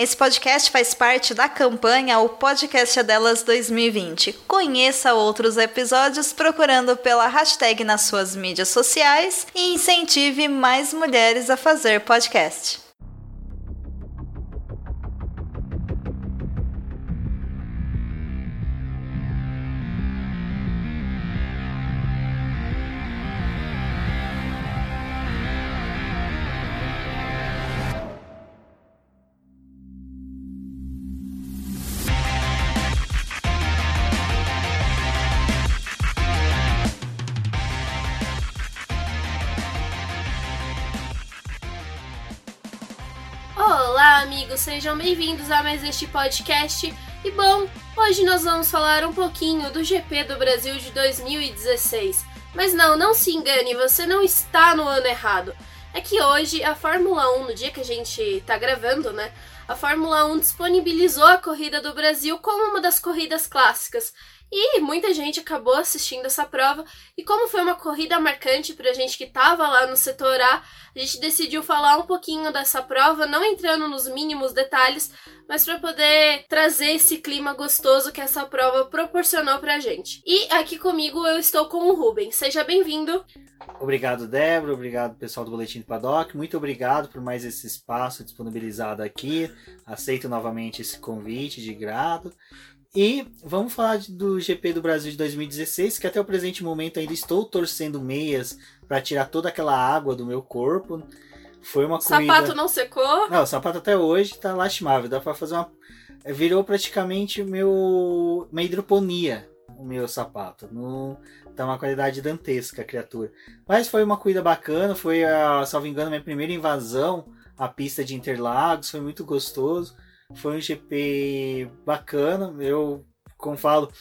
Esse podcast faz parte da campanha O Podcast é Delas 2020. Conheça outros episódios procurando pela hashtag nas suas mídias sociais e incentive mais mulheres a fazer podcast. Sejam bem-vindos a mais este podcast. E bom, hoje nós vamos falar um pouquinho do GP do Brasil de 2016. Mas não, não se engane, você não está no ano errado. É que hoje a Fórmula 1, no dia que a gente tá gravando, né? A Fórmula 1 disponibilizou a corrida do Brasil como uma das corridas clássicas. E muita gente acabou assistindo essa prova. E como foi uma corrida marcante pra gente que tava lá no setor A, a gente decidiu falar um pouquinho dessa prova, não entrando nos mínimos detalhes, mas para poder trazer esse clima gostoso que essa prova proporcionou pra gente. E aqui comigo eu estou com o Rubens. Seja bem-vindo. Obrigado, Débora. Obrigado, pessoal do Boletim do Paddock. Muito obrigado por mais esse espaço disponibilizado aqui. Aceito novamente esse convite de grado. E vamos falar do GP do Brasil de 2016, que até o presente momento ainda estou torcendo meias para tirar toda aquela água do meu corpo. Foi uma O corrida... sapato não secou. Não, o sapato até hoje tá lastimável. Dá para fazer uma. Virou praticamente meu uma hidroponia o meu sapato. Não tá uma qualidade dantesca a criatura. Mas foi uma corrida bacana. Foi, a, salvo engano, minha primeira invasão à pista de Interlagos. Foi muito gostoso. Foi um GP bacana. Eu, como falo,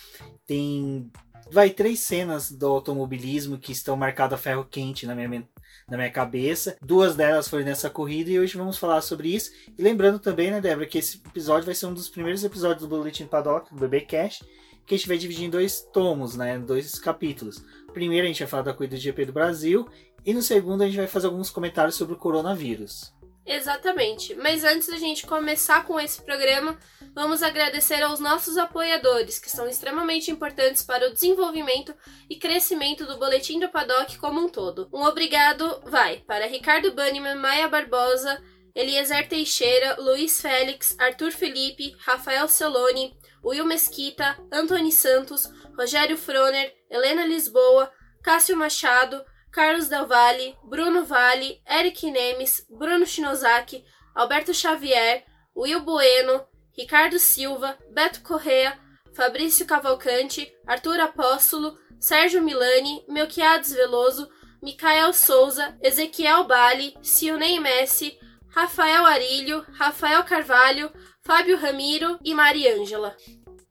tem vai três cenas do automobilismo que estão marcadas a ferro quente na minha na minha cabeça. Duas delas foram nessa corrida e hoje vamos falar sobre isso. E lembrando também, né, Débora, que esse episódio vai ser um dos primeiros episódios do Boletim Paddock, do BB Cash, que a gente vai dividir em dois tomos, né, dois capítulos. Primeiro a gente vai falar da corrida do GP do Brasil e no segundo a gente vai fazer alguns comentários sobre o coronavírus. Exatamente. Mas antes da gente começar com esse programa, vamos agradecer aos nossos apoiadores, que são extremamente importantes para o desenvolvimento e crescimento do Boletim do Paddock como um todo. Um obrigado vai para Ricardo Banniman, Maia Barbosa, Eliezer Teixeira, Luiz Félix, Arthur Felipe, Rafael Celone, Will Mesquita, Antony Santos, Rogério Froner, Helena Lisboa, Cássio Machado, Carlos Del Valle, Bruno Vale, Eric Nemes, Bruno Shinozaki, Alberto Xavier, Will Bueno, Ricardo Silva, Beto Correa, Fabrício Cavalcante, Arthur Apóstolo, Sérgio Milani, Melquiades Veloso, Micael Souza, Ezequiel Bali, Sionei Messi, Rafael Arilho, Rafael Carvalho, Fábio Ramiro e Mariângela.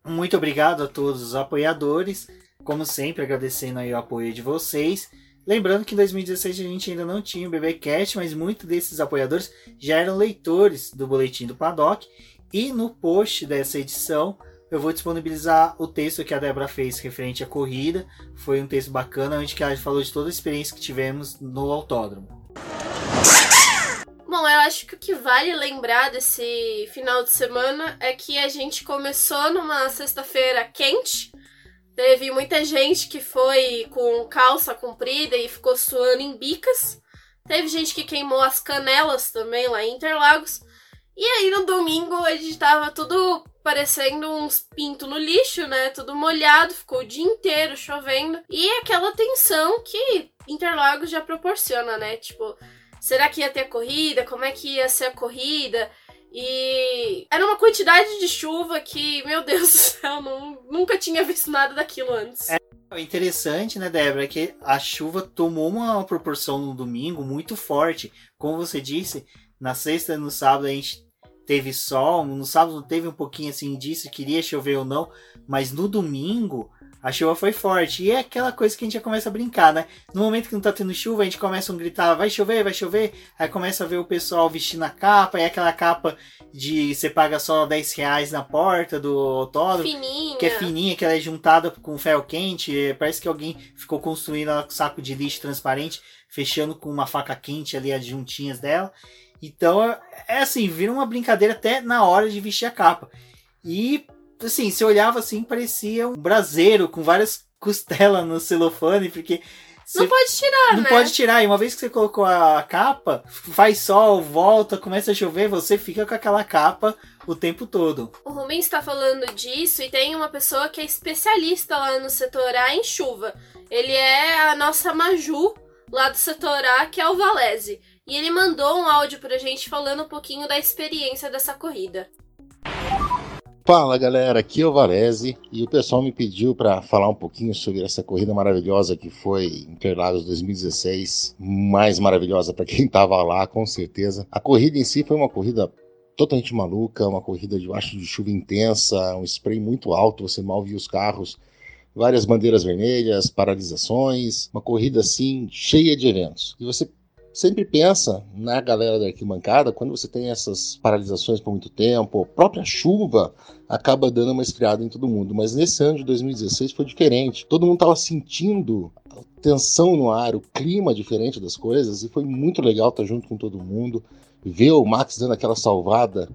Muito obrigado a todos os apoiadores. Como sempre, agradecendo aí o apoio de vocês. Lembrando que em 2016 a gente ainda não tinha o BBcast, mas muitos desses apoiadores já eram leitores do Boletim do Paddock. E no post dessa edição eu vou disponibilizar o texto que a Débora fez referente à corrida. Foi um texto bacana, onde ela falou de toda a experiência que tivemos no autódromo. Bom, eu acho que o que vale lembrar desse final de semana é que a gente começou numa sexta-feira quente. Teve muita gente que foi com calça comprida e ficou suando em bicas. Teve gente que queimou as canelas também lá em Interlagos. E aí no domingo a gente tava tudo parecendo uns pintos no lixo, né? Tudo molhado, ficou o dia inteiro chovendo. E aquela tensão que Interlagos já proporciona, né? Tipo, será que ia ter corrida? Como é que ia ser a corrida? E era uma quantidade de chuva que, meu Deus do céu, não, nunca tinha visto nada daquilo antes. O interessante, né, Débora, é que a chuva tomou uma proporção no domingo muito forte. Como você disse, na sexta e no sábado a gente teve sol, no sábado teve um pouquinho assim disso, queria chover ou não, mas no domingo a chuva foi forte. E é aquela coisa que a gente já começa a brincar, né? No momento que não tá tendo chuva, a gente começa a gritar, vai chover, vai chover. Aí começa a ver o pessoal vestindo a capa, e aquela capa de você paga só 10 reais na porta do autódromo. Fininha. Que é fininha, que ela é juntada com ferro quente. é, Parece que alguém ficou construindo com saco de lixo transparente, fechando com uma faca quente ali as juntinhas dela. Então, é assim, vira uma brincadeira até na hora de vestir a capa. E, assim, você olhava assim, parecia um braseiro com várias costelas no celofane, porque não pode tirar, não né? pode tirar. E uma vez que você colocou a capa, faz sol, volta, começa a chover, você fica com aquela capa o tempo todo. O Rubens está falando disso e tem uma pessoa que é especialista lá no setor A em chuva. Ele é a nossa Maju lá do setor A, que é o Valese. E ele mandou um áudio pra gente falando um pouquinho da experiência dessa corrida. Fala galera, aqui é o Varese e o pessoal me pediu para falar um pouquinho sobre essa corrida maravilhosa que foi Interlagos 2016, mais maravilhosa para quem estava lá, com certeza. A corrida em si foi uma corrida totalmente maluca, uma corrida debaixo de chuva intensa, um spray muito alto, você mal via os carros, várias bandeiras vermelhas, paralisações, uma corrida assim cheia de eventos. E você sempre pensa na galera da arquibancada quando você tem essas paralisações por muito tempo, a própria chuva acaba dando uma esfriada em todo mundo. Mas nesse ano de 2016 foi diferente. Todo mundo estava sentindo a tensão no ar, o clima diferente das coisas, e foi muito legal estar junto com todo mundo, ver o Max dando aquela salvada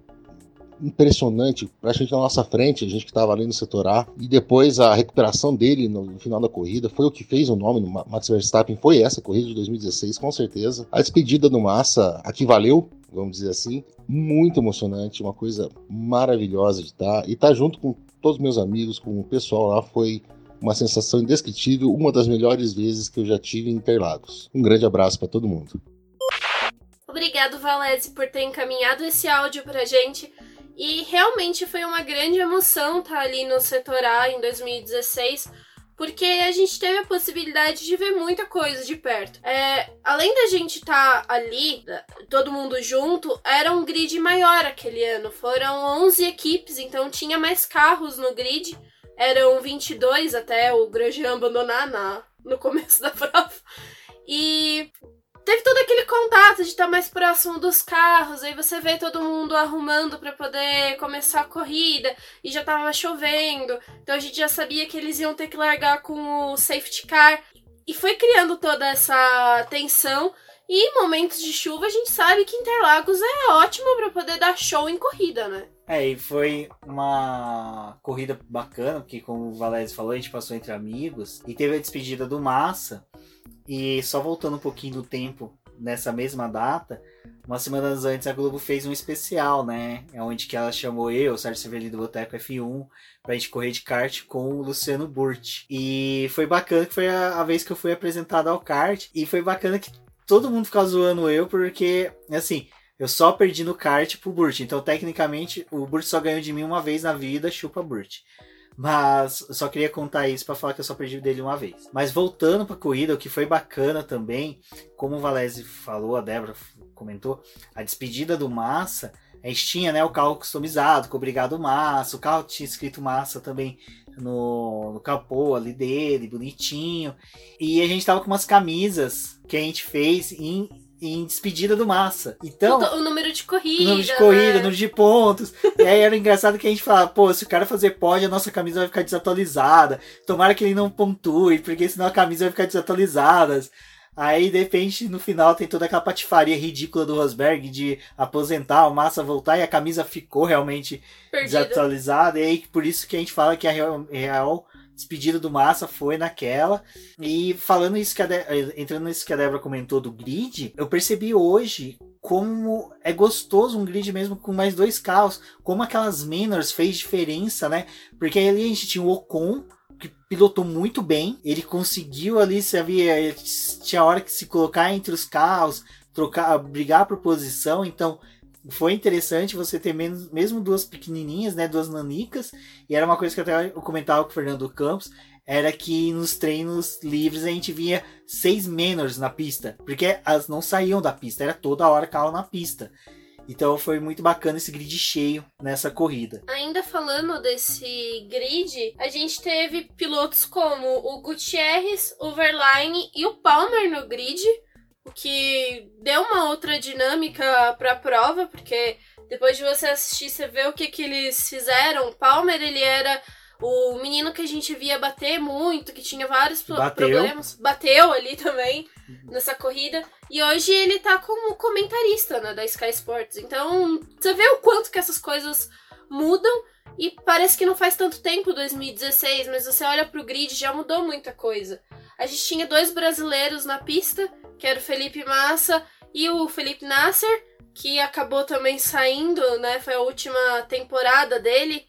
impressionante, praticamente na nossa frente, a gente que estava ali no setor A, e depois a recuperação dele no final da corrida foi o que fez o nome do Max Verstappen, foi essa corrida de 2016, com certeza. A despedida do Massa aqui valeu, vamos dizer assim, muito emocionante, uma coisa maravilhosa de estar, e estar junto com todos os meus amigos, com o pessoal lá, foi uma sensação indescritível, uma das melhores vezes que eu já tive em Interlagos. Um grande abraço para todo mundo. Obrigado, Valese, por ter encaminhado esse áudio pra gente. E realmente foi uma grande emoção estar ali no setor A em 2016, porque a gente teve a possibilidade de ver muita coisa de perto. É, além da gente estar ali, todo mundo junto, era um grid maior aquele ano. Foram 11 equipes, então tinha mais carros no grid. Eram 22 até o Grosjean abandonar na, no começo da prova. E teve todo aquele contato de estar mais próximo dos carros, aí você vê todo mundo arrumando para poder começar a corrida e já tava chovendo, então a gente já sabia que eles iam ter que largar com o safety car e foi criando toda essa tensão. E em momentos de chuva a gente sabe que Interlagos é ótimo para poder dar show em corrida, né? É, e foi uma corrida bacana, porque como o Valério falou, a gente passou entre amigos e teve a despedida do Massa. E só voltando um pouquinho do tempo, nessa mesma data, umas semanas antes a Globo fez um especial, né? É onde que ela chamou eu, o Sérgio Severi do Boteco F1, pra gente correr de kart com o Luciano Burt. E foi bacana que foi a, a vez que eu fui apresentado ao kart. E foi bacana que todo mundo ficava zoando eu, porque, assim, eu só perdi no kart pro Burt. Então, tecnicamente, o Burt só ganhou de mim uma vez na vida, chupa Burt. Mas só queria contar isso para falar que eu só perdi dele uma vez. Mas voltando para a corrida, o que foi bacana também, como o Valese falou, a Débora comentou, a despedida do Massa, a gente tinha né, o carro customizado, com obrigado Massa, o carro tinha escrito Massa também no, no capô ali dele, bonitinho. E a gente tava com umas camisas que a gente fez em em despedida do Massa. Então. O, o número de corrida. O número de corrida, né? número de pontos. e aí era engraçado que a gente falava, pô, se o cara fazer pódio, a nossa camisa vai ficar desatualizada. Tomara que ele não pontue, porque senão a camisa vai ficar desatualizada. Aí, de repente, no final tem toda aquela patifaria ridícula do Rosberg de aposentar, o Massa voltar e a camisa ficou realmente Perdida. desatualizada. E aí, por isso que a gente fala que a real, real despedida do Massa foi naquela. E falando isso que a De entrando nisso que a Débora comentou do grid, eu percebi hoje como é gostoso um grid mesmo com mais dois carros, como aquelas Manors fez diferença, né? Porque ali a gente tinha o Ocon que pilotou muito bem, ele conseguiu ali, se havia tinha hora que se colocar entre os carros, trocar, brigar por posição, então foi interessante você ter menos, mesmo duas pequenininhas, né, duas nanicas, e era uma coisa que até eu comentava com o Fernando Campos, era que nos treinos livres a gente via seis menors na pista, porque elas não saíam da pista, era toda hora carro na pista. Então foi muito bacana esse grid cheio nessa corrida. Ainda falando desse grid, a gente teve pilotos como o Gutierrez, o Verlaine e o Palmer no grid, o que deu uma outra dinâmica para a prova, porque depois de você assistir, você vê o que, que eles fizeram. O Palmer, ele era O menino que a gente via bater muito, que tinha vários Bateu. problemas, bateu ali também nessa corrida. E hoje ele tá como comentarista né, da Sky Sports. Então, você vê o quanto que essas coisas mudam. E parece que não faz tanto tempo, 2016, mas você olha pro grid, já mudou muita coisa. A gente tinha dois brasileiros na pista, que era o Felipe Massa e o Felipe Nasser, que acabou também saindo, né? Foi a última temporada dele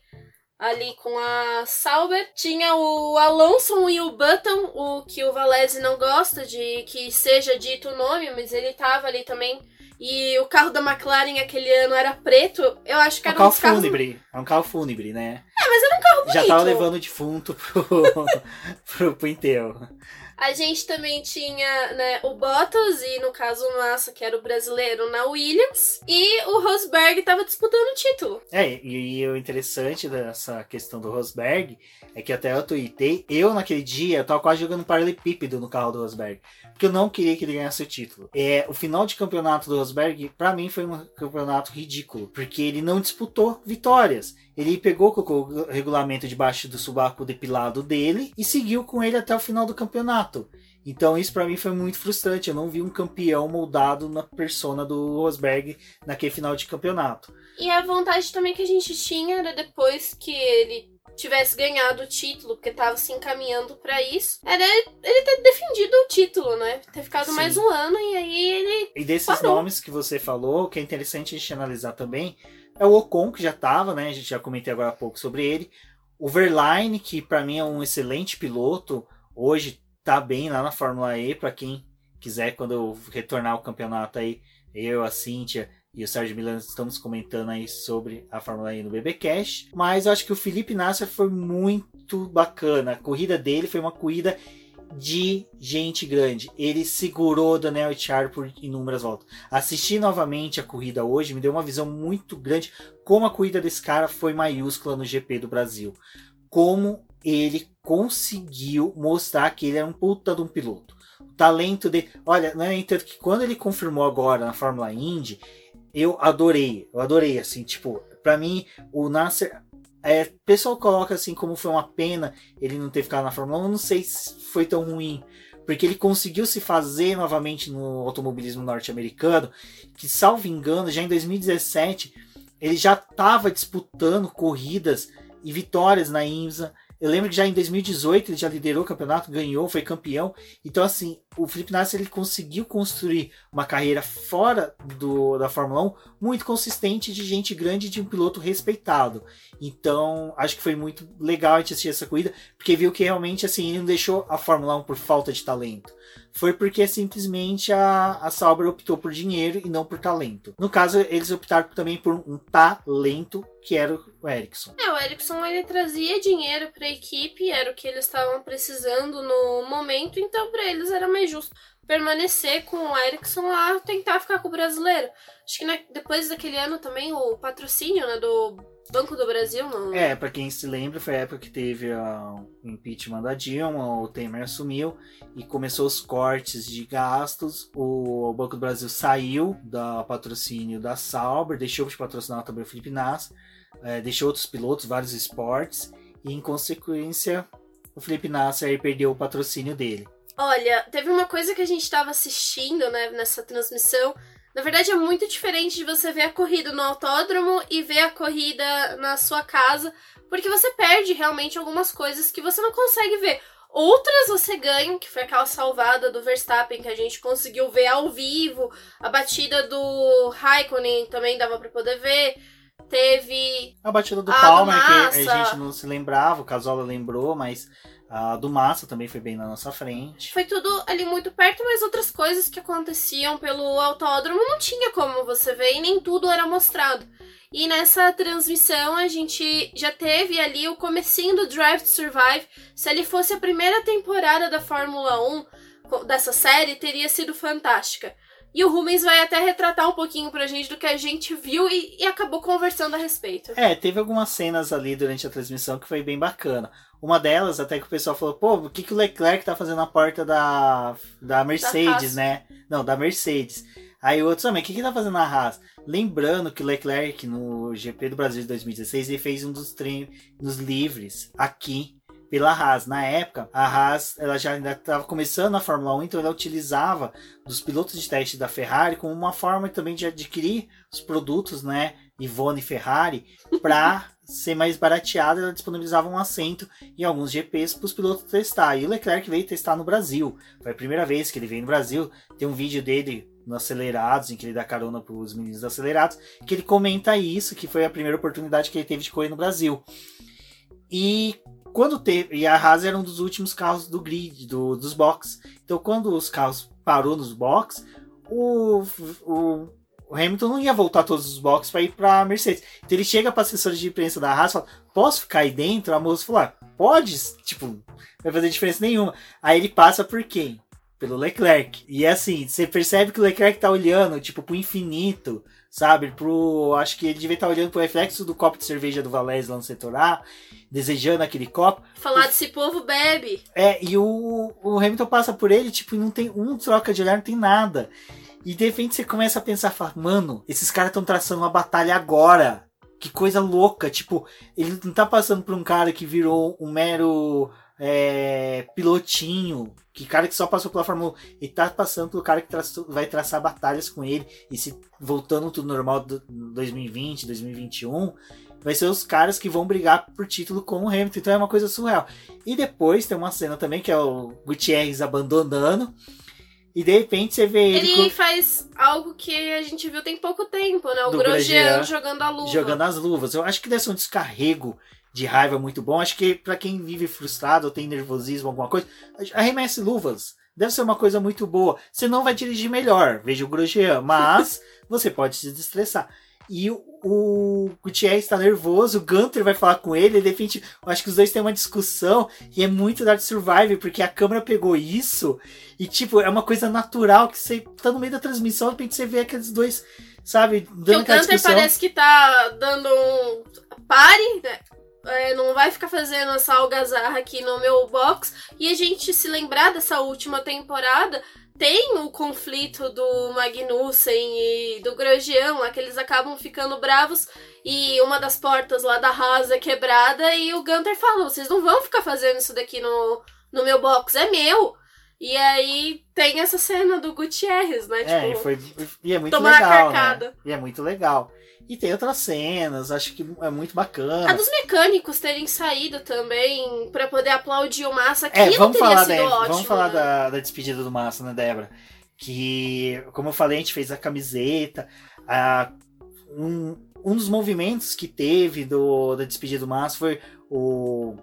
ali com a Sauber. Tinha o Alonso e o Button, o que o Valese não gosta de que seja dito o nome, mas ele tava ali também. E o carro da McLaren aquele ano era preto. Eu acho que É um era carro um dos carros... fúnebre. É um carro fúnebre, né? É, mas era um carro bonito. Já tava levando defunto pro, pro, pro enterro. A gente também tinha né, o Bottas e, no caso, o Massa, que era o brasileiro, na Williams. E o Rosberg tava disputando o título. É, e, e o interessante dessa questão do Rosberg é que até eu tuitei, eu naquele dia eu tava quase jogando paralelepípedo no carro do Rosberg. Porque eu não queria que ele ganhasse o título. É, o final de campeonato do Rosberg, pra mim, foi um campeonato ridículo. Porque ele não disputou vitórias. Ele pegou colocou o regulamento debaixo do subaco depilado dele e seguiu com ele até o final do campeonato. Então isso pra mim foi muito frustrante. Eu não vi um campeão moldado na persona do Rosberg naquele final de campeonato. E a vontade também que a gente tinha era depois que ele tivesse ganhado o título, porque tava se encaminhando pra isso, era ele ter defendido o título, né? Ter ficado Sim. mais um ano e aí ele. E desses Parou. nomes que você falou, que é interessante a gente analisar também, é o Ocon, que já tava, né? A gente já comentei agora há pouco sobre ele. O Verline, que pra mim é um excelente piloto, hoje tá bem lá na Fórmula E, pra quem quiser, quando eu retornar ao campeonato aí, eu, a Cíntia e o Sérgio Milano estamos comentando aí sobre a Fórmula E no BBcast. Mas eu acho que o Felipe Nasser foi muito bacana. A corrida dele foi uma corrida de gente grande. Ele segurou Daniel Ricciardo por inúmeras voltas. Assistir novamente a corrida hoje me deu uma visão muito grande como a corrida desse cara foi maiúscula no GP do Brasil. Como ele conseguiu mostrar que ele era um puta de um piloto. O talento dele. Olha, não é entanto que quando ele confirmou agora na Fórmula Indy, eu adorei. Eu adorei, assim, tipo, pra mim, o Nasser. É, o pessoal coloca assim como foi uma pena ele não ter ficado na Fórmula 1. Eu não sei se foi tão ruim. Porque ele conseguiu se fazer novamente no automobilismo norte-americano. Que, salvo engano, já em 2017 ele já estava disputando corridas e vitórias na IMSA. Eu lembro que já em 2018 ele já liderou o campeonato, ganhou, foi campeão. Então, assim, o Felipe Nasser ele conseguiu construir uma carreira fora do, da Fórmula 1 muito consistente de gente grande, de um piloto respeitado. Então, acho que foi muito legal a gente assistir essa corrida, porque viu que realmente assim, ele não deixou a Fórmula 1 por falta de talento. Foi porque simplesmente a, a Sauber optou por dinheiro e não por talento. No caso, eles optaram também por um talento que era o Ericsson. É, o Ericsson ele trazia dinheiro pra equipe, era o que eles estavam precisando no momento, então pra eles era mais justo permanecer com o Ericsson a tentar ficar com o brasileiro. Acho que depois daquele ano também o patrocínio né, do Banco do Brasil. No... É, pra quem se lembra, foi a época que teve ah, o impeachment da Dilma, o Temer assumiu e começou os cortes de gastos. O Banco do Brasil saiu do patrocínio da Sauber, deixou de patrocinar também o Felipe Nasser, eh, deixou outros pilotos, vários esportes, e em consequência o Felipe Nasser aí perdeu o patrocínio dele. Olha, teve uma coisa que a gente estava assistindo né, nessa transmissão. Na verdade, é muito diferente de você ver a corrida no autódromo e ver a corrida na sua casa, porque você perde realmente algumas coisas que você não consegue ver. Outras você ganha, que foi aquela salvada do Verstappen que a gente conseguiu ver ao vivo, a batida do Raikkonen também dava para poder ver. Teve A batida do do Palmer, que Massa. a gente não se lembrava, o Casola lembrou, mas a do Massa também foi bem na nossa frente. Foi tudo ali muito perto, mas outras coisas que aconteciam pelo autódromo não tinha como você ver e nem tudo era mostrado. E nessa transmissão a gente já teve ali o comecinho do Drive to Survive. Se ele fosse a primeira temporada da Fórmula 1 co- dessa série, teria sido fantástica. E o Rubens vai até retratar um pouquinho pra gente do que a gente viu e, e acabou conversando a respeito. É, teve algumas cenas ali durante a transmissão que foi bem bacana. Uma delas, até que o pessoal falou, pô, o que, que o Leclerc tá fazendo na porta da, da Mercedes, Haas. né? Não, da Mercedes. Aí o outro também, o que, que tá fazendo na Haas? Lembrando que o Leclerc no GP do Brasil de 2016 ele fez um dos treinos livres aqui pela Haas. Na época, a Haas ela já ainda estava começando a Fórmula 1, então ela utilizava dos pilotos de teste da Ferrari como uma forma também de adquirir os produtos, né, Ivone Ferrari, para ser mais barateada, ela disponibilizava um assento em alguns GPs para os pilotos testar. E o Leclerc veio testar no Brasil. Foi a primeira vez que ele veio no Brasil. Tem um vídeo dele no Acelerados, em que ele dá carona para os meninos Acelerados, que ele comenta isso, que foi a primeira oportunidade que ele teve de correr no Brasil. E quando teve. E a Haas era um dos últimos carros do grid, do, dos boxes. Então quando os carros parou nos boxes, o, o, o Hamilton não ia voltar todos os boxes para ir para a Mercedes. Então ele chega para a assessora de imprensa da Haas e fala: Posso ficar aí dentro? A moça falou: ah, Pode, tipo, não vai fazer diferença nenhuma. Aí ele passa por quem? Pelo Leclerc. E é assim, você percebe que o Leclerc tá olhando, tipo, pro infinito sabe? Pro, acho que ele devia estar olhando pro reflexo do copo de cerveja do Valés lá no setor A, desejando aquele copo. Falar desse povo bebe. É, e o, o Hamilton passa por ele, tipo, não tem um troca de olhar, não tem nada. E de repente você começa a pensar, fala, mano, esses caras estão traçando uma batalha agora. Que coisa louca, tipo, ele não tá passando por um cara que virou um mero é, pilotinho, que cara que só passou pela Fórmula 1, e tá passando pelo cara que vai traçar batalhas com ele, e se voltando tudo normal do 2020, 2021, vai ser os caras que vão brigar por título com o Hamilton, então é uma coisa surreal. E depois tem uma cena também que é o Gutierrez abandonando, e de repente você vê ele. Ele com... faz algo que a gente viu tem pouco tempo, né? O Grosjean jogando a luva. Jogando as luvas. Eu acho que deve ser um descarrego de raiva muito bom. Acho que para quem vive frustrado ou tem nervosismo, alguma coisa, arremesse luvas. Deve ser uma coisa muito boa. Você não vai dirigir melhor, veja o Grosjean, mas você pode se destressar. E o, o Gutierrez está nervoso, o Gunter vai falar com ele, de repente, eu acho que os dois têm uma discussão, e é muito Dark Survive, porque a câmera pegou isso, e tipo, é uma coisa natural que você tá no meio da transmissão, de repente você vê aqueles dois, sabe, dando que o Gunter discussão. parece que tá dando um pare, né? é, não vai ficar fazendo essa algazarra aqui no meu box. E a gente se lembrar dessa última temporada, tem o conflito do Magnussen e do Grosjean lá, que eles acabam ficando bravos e uma das portas lá da Haas é quebrada e o Gunter fala, vocês não vão ficar fazendo isso daqui no, no meu box, é meu. E aí tem essa cena do Gutierrez, né? É, tipo, e, foi, e é muito legal, né? E é muito legal. E tem outras cenas, acho que é muito bacana. A dos mecânicos terem saído também para poder aplaudir o Massa, que é, vamos falar da, ótimo, Vamos falar né? da, da despedida do Massa, né, Débora? Que, como eu falei, a gente fez a camiseta. A, um, um dos movimentos que teve do, da despedida do Massa foi o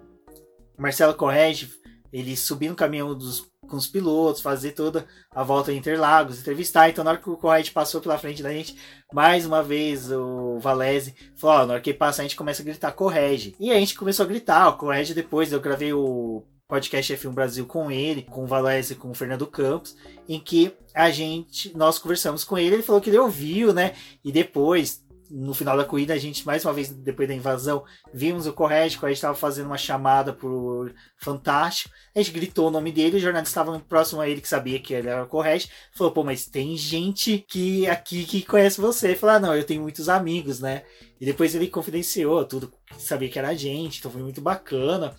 Marcelo Correge, ele subir no caminhão dos com os pilotos, fazer toda a volta em Interlagos, entrevistar. Então, na hora que o Corride passou pela frente da gente, mais uma vez o Valese falou: na hora que passa, a gente começa a gritar Correge. E a gente começou a gritar, o Correge depois, eu gravei o podcast F1 Brasil com ele, com o Valese e com o Fernando Campos, em que a gente, nós conversamos com ele, ele falou que ele ouviu, né? E depois no final da corrida, a gente, mais uma vez, depois da invasão, vimos o Correge, o Correge estava fazendo uma chamada por Fantástico, a gente gritou o nome dele, o jornalista estava próximo a ele, que sabia que ele era o Correge, falou, pô, mas tem gente que aqui que conhece você. Falou, ah, não, eu tenho muitos amigos, né? E depois ele confidenciou tudo, sabia que era a gente, então foi muito bacana.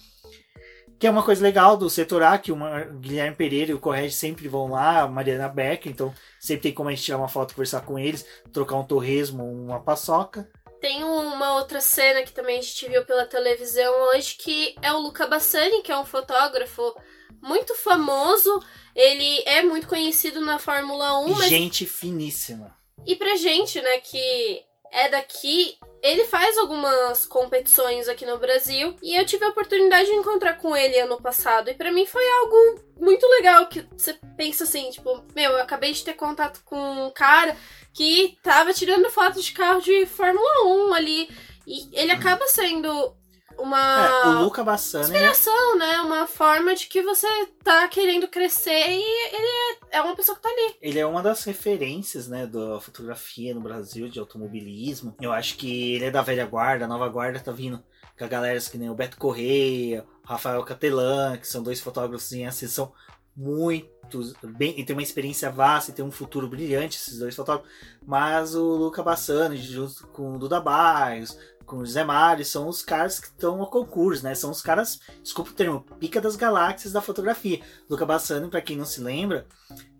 Que é uma coisa legal do setor A, que o Guilherme Pereira e o Correge sempre vão lá, a Mariana Becker, então sempre tem como a gente tirar uma foto, conversar com eles, trocar um torresmo, uma paçoca. Tem uma outra cena que também a gente viu pela televisão hoje, que é o Luca Bassani, que é um fotógrafo muito famoso. Ele é muito conhecido na Fórmula 1. Mas... Gente finíssima. E pra gente, né, que é daqui, ele faz algumas competições aqui no Brasil e eu tive a oportunidade de encontrar com ele ano passado e para mim foi algo muito legal que você pensa assim, tipo, meu, eu acabei de ter contato com um cara que tava tirando fotos de carro de Fórmula 1 ali e ele acaba sendo uma é, o Luca Bassani inspiração, né? Uma forma de que você tá querendo crescer e ele é, é uma pessoa que tá ali. Ele é uma das referências, né, da fotografia no Brasil de automobilismo. Eu acho que ele é da velha guarda, a nova guarda tá vindo com a galera que nem o Beto Correia, o Rafael Catelan, que são dois fotógrafos em assim, são muito bem, e tem uma experiência vasta e tem um futuro brilhante, esses dois fotógrafos. Mas o Luca Bassani, junto com o Duda Barros, com o Zé Mário, são os caras que estão ao concurso, né? São os caras, desculpa o termo, pica das galáxias da fotografia. Luca Bassani, para quem não se lembra,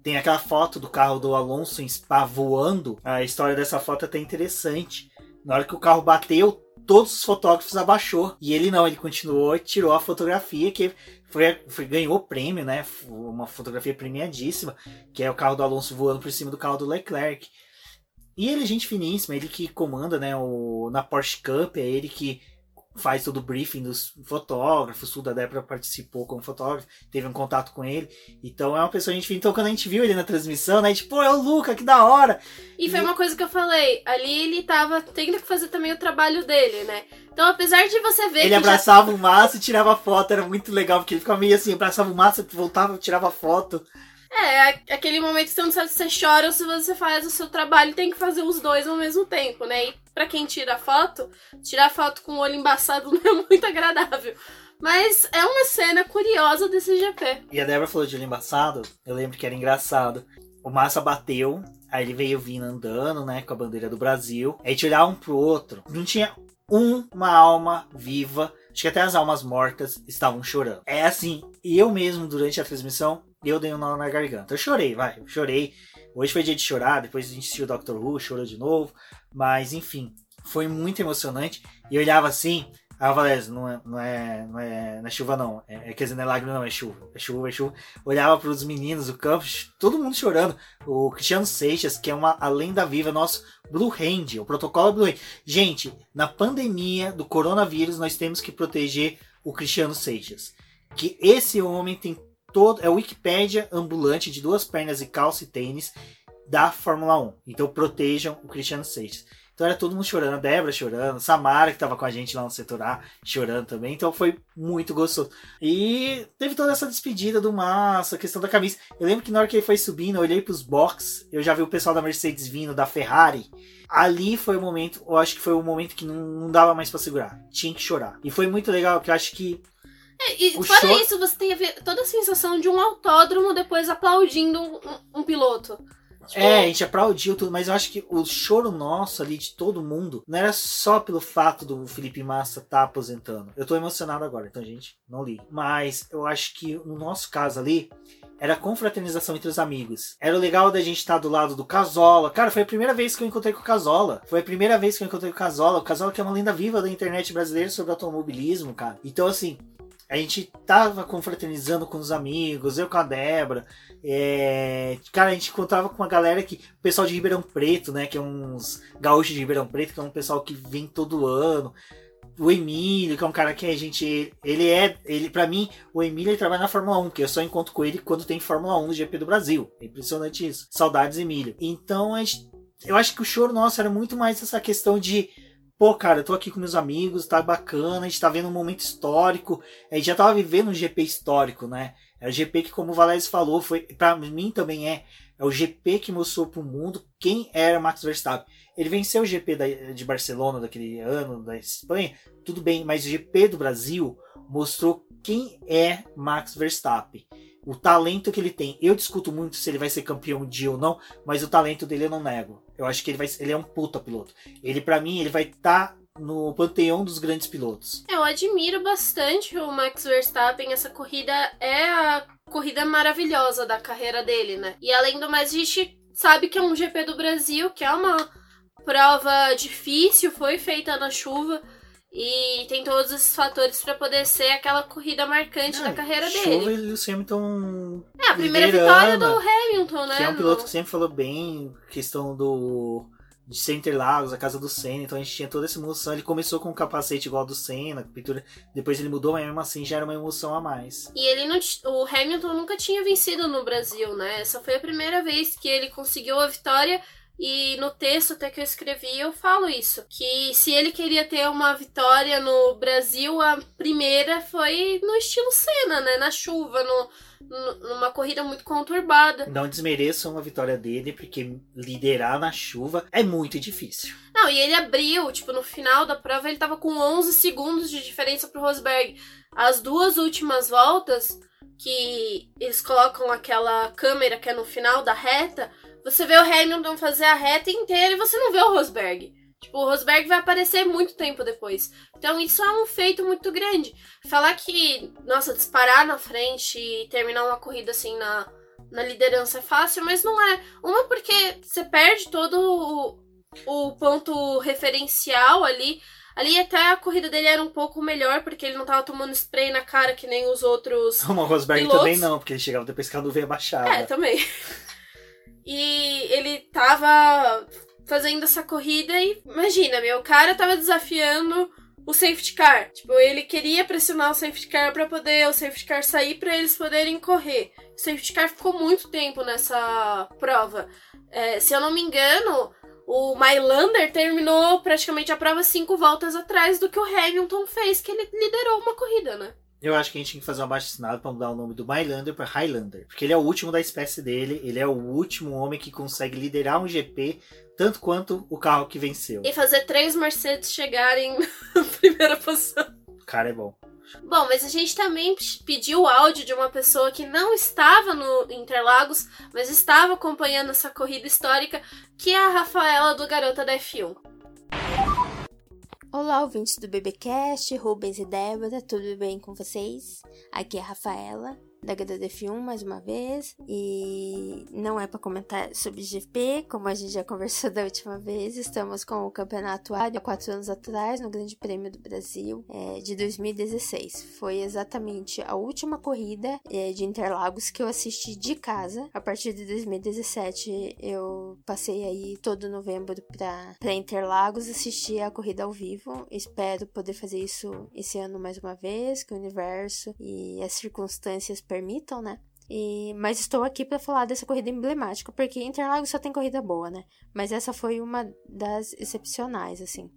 tem aquela foto do carro do Alonso em Spa voando. A história dessa foto é até interessante. Na hora que o carro bateu, todos os fotógrafos abaixou. E ele não, ele continuou e tirou a fotografia que foi, foi, ganhou prêmio, né? Uma fotografia premiadíssima, que é o carro do Alonso voando por cima do carro do Leclerc. E ele é gente finíssima, ele que comanda, né, o, na Porsche Cup, é ele que faz todo o briefing dos fotógrafos, tudo, a Débora participou como fotógrafo, teve um contato com ele, então é uma pessoa gente fina. Então quando a gente viu ele na transmissão, né, tipo, pô, é o Luca, que da hora! E, e foi uma coisa que eu falei, ali ele tava tendo que fazer também o trabalho dele, né? Então apesar de você ver Ele abraçava já... o Massa e tirava foto, era muito legal, porque ele ficava meio assim, abraçava o Massa, voltava, tirava foto. É, aquele momento que você não sabe se você chora ou se você faz o seu trabalho tem que fazer os dois ao mesmo tempo, né? E pra quem tira foto, tirar foto com o olho embaçado não é muito agradável. Mas é uma cena curiosa desse GP. E a Débora falou de olho embaçado, eu lembro que era engraçado. O Massa bateu, aí ele veio vindo andando, né, com a bandeira do Brasil. Aí a um pro outro, não tinha uma alma viva. Acho que até as almas mortas estavam chorando. É assim, eu mesmo, durante a transmissão, eu dei um nó na garganta. Eu chorei, vai, eu chorei. Hoje foi dia de chorar, depois a gente assistiu o Doctor Who, chorou de novo. Mas, enfim, foi muito emocionante. E eu olhava assim, ah, Valézio, não é, não, é, não, é, não é chuva não. É, é, quer dizer, não é lágrima não, é chuva. É chuva, é chuva. Olhava para os meninos do campo, todo mundo chorando. O Cristiano Seixas, que é uma a lenda viva, nosso Blue Hand, o protocolo Blue Hand. Gente, na pandemia do coronavírus, nós temos que proteger o Cristiano Seixas. Que esse homem tem todo. É o Wikipedia ambulante de duas pernas e calça e tênis da Fórmula 1. Então protejam o Cristiano Seixas. Então era todo mundo chorando, a Débora chorando, Samara que estava com a gente lá no setor A chorando também. Então foi muito gostoso. E teve toda essa despedida do Massa, a questão da camisa. Eu lembro que na hora que ele foi subindo, eu olhei para os eu já vi o pessoal da Mercedes vindo, da Ferrari. Ali foi o momento, eu acho que foi o momento que não, não dava mais para segurar. Tinha que chorar. E foi muito legal, que eu acho que é, e o fora show... isso, você tem toda a sensação de um autódromo depois aplaudindo um, um piloto. Tipo... É, a gente aplaudiu tudo, mas eu acho que o choro nosso ali de todo mundo não era só pelo fato do Felipe Massa estar tá aposentando. Eu tô emocionado agora, então, gente, não li. Mas eu acho que no nosso caso ali, era a confraternização entre os amigos. Era o legal da gente estar tá do lado do Casola. Cara, foi a primeira vez que eu encontrei com o Casola. Foi a primeira vez que eu encontrei com o Casola. O Casola que é uma lenda viva da internet brasileira sobre automobilismo, cara. Então, assim, a gente tava confraternizando com os amigos, eu com a Débora. É... Cara, a gente encontrava com uma galera que. O pessoal de Ribeirão Preto, né? Que é uns gaúchos de Ribeirão Preto, que é um pessoal que vem todo ano. O Emílio, que é um cara que a gente. Ele é. Ele, para mim, o Emílio ele trabalha na Fórmula 1, que eu só encontro com ele quando tem Fórmula 1 no GP do Brasil. É impressionante isso. Saudades, Emílio. Então, a gente, eu acho que o choro nosso era muito mais essa questão de pô, cara, eu tô aqui com meus amigos, tá bacana, a gente tá vendo um momento histórico, a gente já tava vivendo um GP histórico, né? É o GP que, como o Valério falou, foi para mim também é, é o GP que mostrou pro mundo quem era Max Verstappen. Ele venceu o GP da, de Barcelona daquele ano, da Espanha, tudo bem, mas o GP do Brasil mostrou quem é Max Verstappen o talento que ele tem. Eu discuto muito se ele vai ser campeão um dia ou não, mas o talento dele eu não nego. Eu acho que ele vai ele é um puta piloto. Ele para mim ele vai estar tá no panteão dos grandes pilotos. Eu admiro bastante o Max Verstappen. Essa corrida é a corrida maravilhosa da carreira dele, né? E além do mais, a gente sabe que é um GP do Brasil, que é uma prova difícil, foi feita na chuva. E tem todos esses fatores para poder ser aquela corrida marcante da carreira dele. E Lewis Hamilton. É, a primeira vitória do Hamilton, né? Que é um piloto que sempre falou bem, questão do. De ser Interlagos, a casa do Senna, então a gente tinha toda essa emoção. Ele começou com um capacete igual ao do Senna, pintura, depois ele mudou, mas mesmo assim já era uma emoção a mais. E ele não, o Hamilton nunca tinha vencido no Brasil, né? Essa foi a primeira vez que ele conseguiu a vitória E no texto até que eu escrevi, eu falo isso. Que se ele queria ter uma vitória no Brasil, a primeira foi no estilo Senna, né? Na chuva, no, numa corrida muito conturbada. Não desmereçam uma vitória dele, porque liderar na chuva é muito difícil. Não, e ele abriu, tipo, no final da prova ele tava com 11 segundos de diferença pro Rosberg. As duas últimas voltas, que eles colocam aquela câmera que é no final da reta, você vê o Hamilton fazer a reta inteira e você não vê o Rosberg. Tipo, o Rosberg vai aparecer muito tempo depois. Então isso é um feito muito grande. Falar que, nossa, disparar na frente e terminar uma corrida assim na, na liderança é fácil, mas não é. Uma porque você perde todo o, o ponto referencial ali. Ali até a corrida dele era um pouco melhor, porque ele não tava tomando spray na cara que nem os outros. O Rosberg pilotos. também não, porque ele chegava depois que a nuvem abaixava. É, também. E ele tava fazendo essa corrida e imagina, meu, o cara tava desafiando o safety car. Tipo, ele queria pressionar o safety car para poder o safety car sair para eles poderem correr. O safety car ficou muito tempo nessa prova. É, se eu não me engano, o Mylander terminou praticamente a prova cinco voltas atrás do que o Hamilton fez, que ele liderou uma corrida, né? Eu acho que a gente tem que fazer um abaixo assinado pra mudar o nome do Mylander pra Highlander. Porque ele é o último da espécie dele, ele é o último homem que consegue liderar um GP tanto quanto o carro que venceu. E fazer três Mercedes chegarem na primeira posição. O cara é bom. Bom, mas a gente também pediu o áudio de uma pessoa que não estava no Interlagos, mas estava acompanhando essa corrida histórica, que é a Rafaela do Garota da F1. Olá, ouvintes do BBcast, Rubens e Débora, tudo bem com vocês? Aqui é a Rafaela da HDF1 mais uma vez. E não é para comentar sobre GP, como a gente já conversou da última vez. Estamos com o campeonato há quatro anos atrás, no Grande Prêmio do Brasil, é, de 2016. Foi exatamente a última corrida é, de Interlagos que eu assisti de casa. A partir de 2017, eu passei aí todo novembro para Interlagos assistir a corrida ao vivo. Espero poder fazer isso esse ano mais uma vez, que o universo e as circunstâncias permitam, né? E, mas estou aqui para falar dessa corrida emblemática, porque Interlagos só tem corrida boa, né? Mas essa foi uma das excepcionais, assim.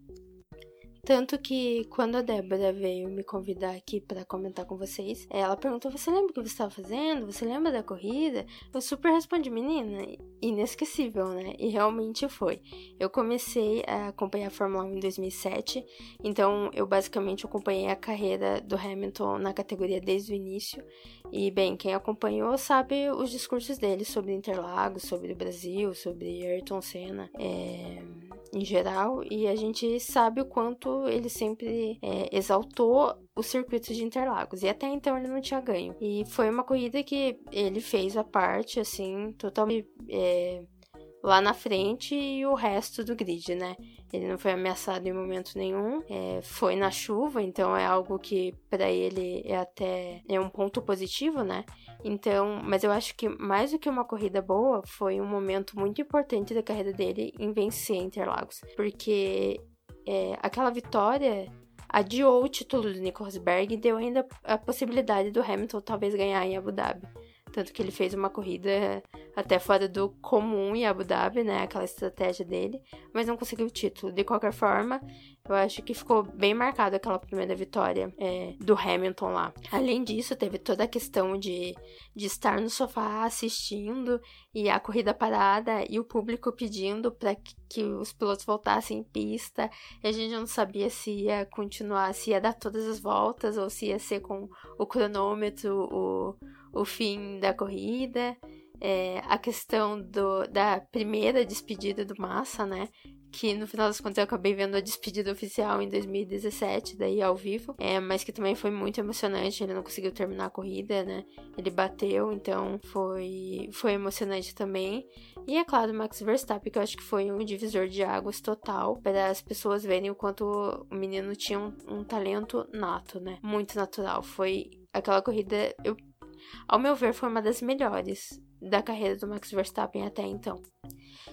Tanto que quando a Débora veio me convidar aqui para comentar com vocês, ela perguntou: Você lembra o que você estava fazendo? Você lembra da corrida? Eu super respondi: Menina, inesquecível, né? E realmente foi. Eu comecei a acompanhar a Fórmula 1 em 2007, então eu basicamente acompanhei a carreira do Hamilton na categoria desde o início. E bem, quem acompanhou sabe os discursos dele sobre Interlagos, sobre o Brasil, sobre Ayrton Senna. É em geral, e a gente sabe o quanto ele sempre é, exaltou o circuito de Interlagos. E até então ele não tinha ganho. E foi uma corrida que ele fez a parte, assim, totalmente. É, lá na frente e o resto do grid, né? Ele não foi ameaçado em momento nenhum, é, foi na chuva, então é algo que para ele é até é um ponto positivo, né? Então, mas eu acho que mais do que uma corrida boa, foi um momento muito importante da carreira dele em vencer Interlagos, porque é, aquela vitória adiou o título do Nico Rosberg e deu ainda a possibilidade do Hamilton talvez ganhar em Abu Dhabi. Tanto que ele fez uma corrida até fora do comum em Abu Dhabi, né? Aquela estratégia dele, mas não conseguiu o título. De qualquer forma, eu acho que ficou bem marcado aquela primeira vitória é, do Hamilton lá. Além disso, teve toda a questão de, de estar no sofá assistindo e a corrida parada e o público pedindo para que, que, os pilotos voltassem em pista. E a gente não sabia se ia continuar, se ia dar todas as voltas ou se ia ser com o cronômetro, o o fim da corrida, é, a questão do, da primeira despedida do Massa, né? Que no final das contas eu acabei vendo a despedida oficial em 2017, daí ao vivo, é, mas que também foi muito emocionante. Ele não conseguiu terminar a corrida, né? Ele bateu, então foi, foi emocionante também. E é claro, o Max Verstappen, que eu acho que foi um divisor de águas total para as pessoas verem o quanto o menino tinha um, um talento nato, né? Muito natural. Foi aquela corrida. Eu ao meu ver, foi uma das melhores da carreira do Max Verstappen até então.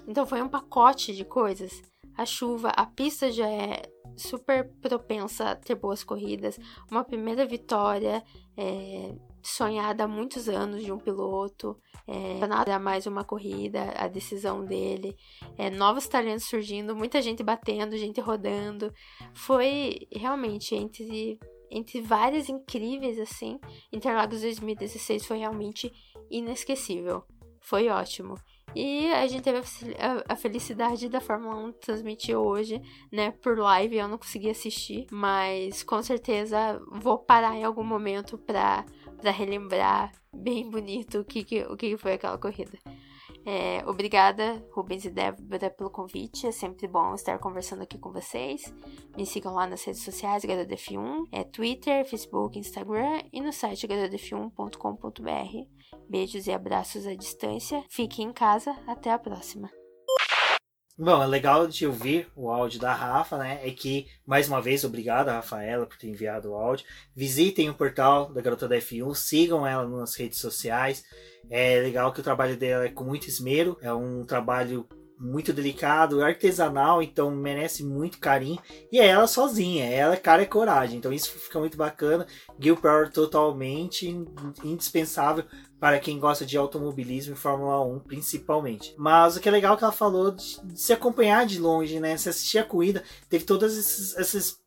Então foi um pacote de coisas. A chuva, a pista já é super propensa a ter boas corridas. Uma primeira vitória é, sonhada há muitos anos de um piloto. É, nada mais uma corrida, a decisão dele. É, novos talentos surgindo, muita gente batendo, gente rodando. Foi realmente entre entre várias incríveis assim. Interlagos 2016 foi realmente inesquecível. Foi ótimo. E a gente teve a, felicidade da Fórmula 1 transmitir hoje, né, por live. Eu não consegui assistir, mas com certeza vou parar em algum momento para relembrar bem bonito o que, que, o que foi aquela corrida. É, obrigada, Rubens e Débora, pelo convite. É sempre bom estar conversando aqui com vocês. Me sigam lá nas redes sociais, GaraDF1, é Twitter, Facebook, Instagram e no site garadf1.com.br. Beijos e abraços à distância. Fiquem em casa. Até a próxima. Bom, é legal de ouvir o áudio da Rafa, né? É que, mais uma vez, obrigado a Rafaela por ter enviado o áudio. Visitem o portal da Garota da F1, sigam ela nas redes sociais. É legal que o trabalho dela é com muito esmero, é um trabalho muito delicado, artesanal, então merece muito carinho. E é ela sozinha, é ela cara e coragem. Então isso fica muito bacana. Gil Power totalmente indispensável para quem gosta de automobilismo e Fórmula 1, principalmente. Mas o que é legal é que ela falou de, de se acompanhar de longe, né? Se assistir a corrida, teve todos esses, esses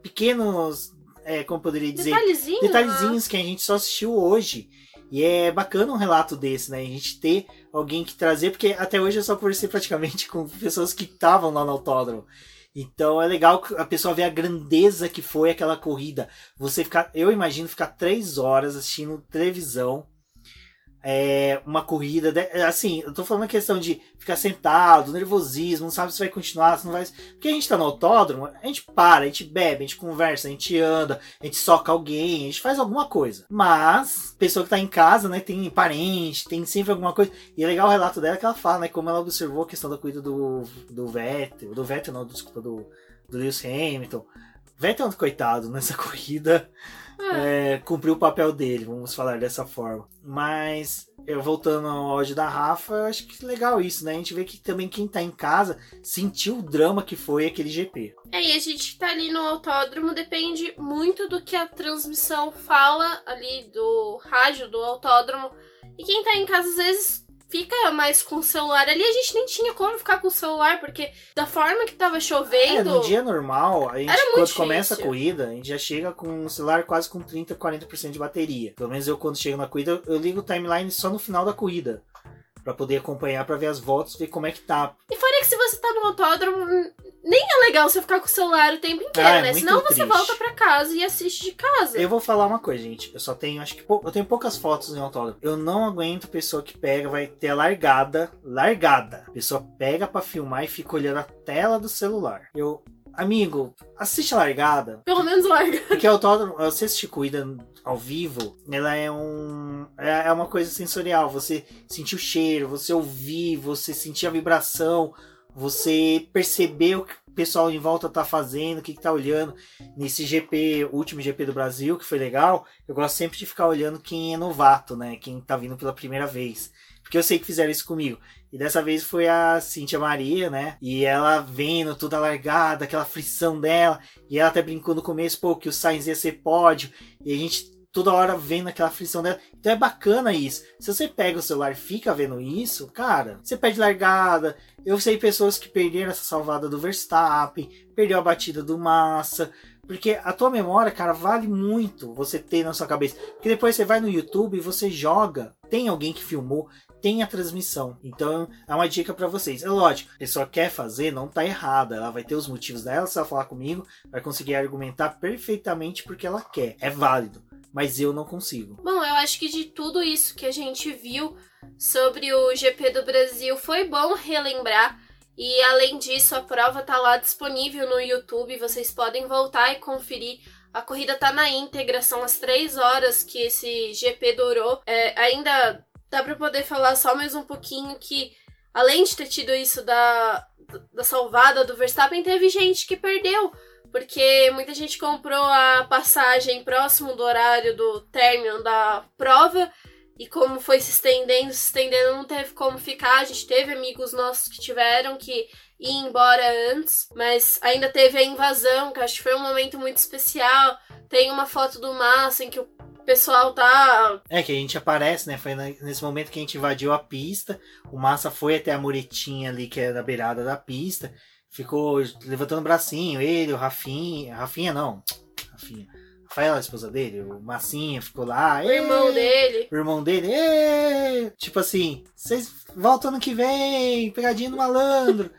pequenos, é, como poderia dizer, detalhezinhos, detalhezinhos que a gente só assistiu hoje. E é bacana um relato desse, né? A gente ter alguém que trazer, porque até hoje eu só conversei praticamente com pessoas que estavam lá no autódromo. Então é legal que a pessoa vê a grandeza que foi aquela corrida. Você ficar, eu imagino ficar três horas assistindo televisão é, uma corrida. De, assim, eu tô falando a questão de ficar sentado, nervosismo, não sabe se vai continuar, se não vai. Porque a gente tá no autódromo, a gente para, a gente bebe, a gente conversa, a gente anda, a gente soca alguém, a gente faz alguma coisa. Mas, pessoa que tá em casa, né, tem parente, tem sempre alguma coisa. E é legal o relato dela que ela fala, né, como ela observou a questão da corrida do, do Vettel, do Vettel não, desculpa, do, do Lewis Hamilton. Vettel é um coitado nessa corrida é, cumpriu o papel dele, vamos falar dessa forma. Mas, eu voltando ao áudio da Rafa, eu acho que é legal isso, né? A gente vê que também quem tá em casa sentiu o drama que foi aquele GP. É, e a gente tá ali no autódromo, depende muito do que a transmissão fala ali do rádio do autódromo. E quem tá em casa às vezes fica mais com o celular. Ali a gente nem tinha como ficar com o celular, porque da forma que tava chovendo. É, no dia normal, a gente, quando difícil. começa a corrida, a gente já chega com o celular quase com 30, 40% de bateria. Pelo menos eu, quando chego na corrida, eu ligo o timeline só no final da corrida para poder acompanhar, para ver as voltas, ver como é que tá. E fora que se você tá no autódromo, nem é legal você ficar com o celular o tempo inteiro, ah, é né? Senão triste. você volta para casa e assiste de casa. Eu vou falar uma coisa, gente. Eu só tenho, acho que eu tenho poucas fotos no autódromo. Eu não aguento pessoa que pega, vai ter a largada, largada. A pessoa pega para filmar e fica olhando a tela do celular. Eu Amigo, assiste a largada. Pelo menos larga. Porque o autódromo, você assistir corrida ao vivo, ela é um. É, é uma coisa sensorial. Você sentir o cheiro, você ouvir, você sentir a vibração, você perceber o que o pessoal em volta tá fazendo, o que, que tá olhando. Nesse GP, último GP do Brasil, que foi legal, eu gosto sempre de ficar olhando quem é novato, né? Quem tá vindo pela primeira vez. Porque eu sei que fizeram isso comigo. E dessa vez foi a Cintia Maria, né? E ela vendo toda largada, aquela frição dela. E ela até brincou no começo, pô, que o Sainz ia ser pódio. E a gente toda hora vendo aquela frição dela. Então é bacana isso. Se você pega o celular e fica vendo isso, cara, você perde largada. Eu sei pessoas que perderam essa salvada do Verstappen, perdeu a batida do Massa. Porque a tua memória, cara, vale muito você ter na sua cabeça. Porque depois você vai no YouTube e você joga. Tem alguém que filmou, tem a transmissão. Então é uma dica para vocês. É lógico, a pessoa quer fazer, não tá errada. Ela vai ter os motivos dela, se ela falar comigo, vai conseguir argumentar perfeitamente porque ela quer. É válido. Mas eu não consigo. Bom, eu acho que de tudo isso que a gente viu sobre o GP do Brasil, foi bom relembrar. E além disso, a prova tá lá disponível no YouTube. Vocês podem voltar e conferir a corrida tá na íntegra, são as três horas que esse GP durou. É, ainda dá para poder falar só mais um pouquinho que, além de ter tido isso da, da salvada do Verstappen, teve gente que perdeu. Porque muita gente comprou a passagem próximo do horário do término da prova. E como foi se estendendo, se estendendo, não teve como ficar. A gente teve amigos nossos que tiveram que ir embora antes, mas ainda teve a invasão, que acho que foi um momento muito especial. Tem uma foto do Massa em que o pessoal tá. É, que a gente aparece, né? Foi nesse momento que a gente invadiu a pista. O Massa foi até a muretinha ali, que é na beirada da pista. Ficou levantando o bracinho, ele, o Rafinha. Rafinha não. Rafinha. Rafaela, a esposa dele, o Massinha ficou lá. O irmão dele. O irmão dele. Êêê! Tipo assim, vocês voltam ano que vem, pegadinha do malandro.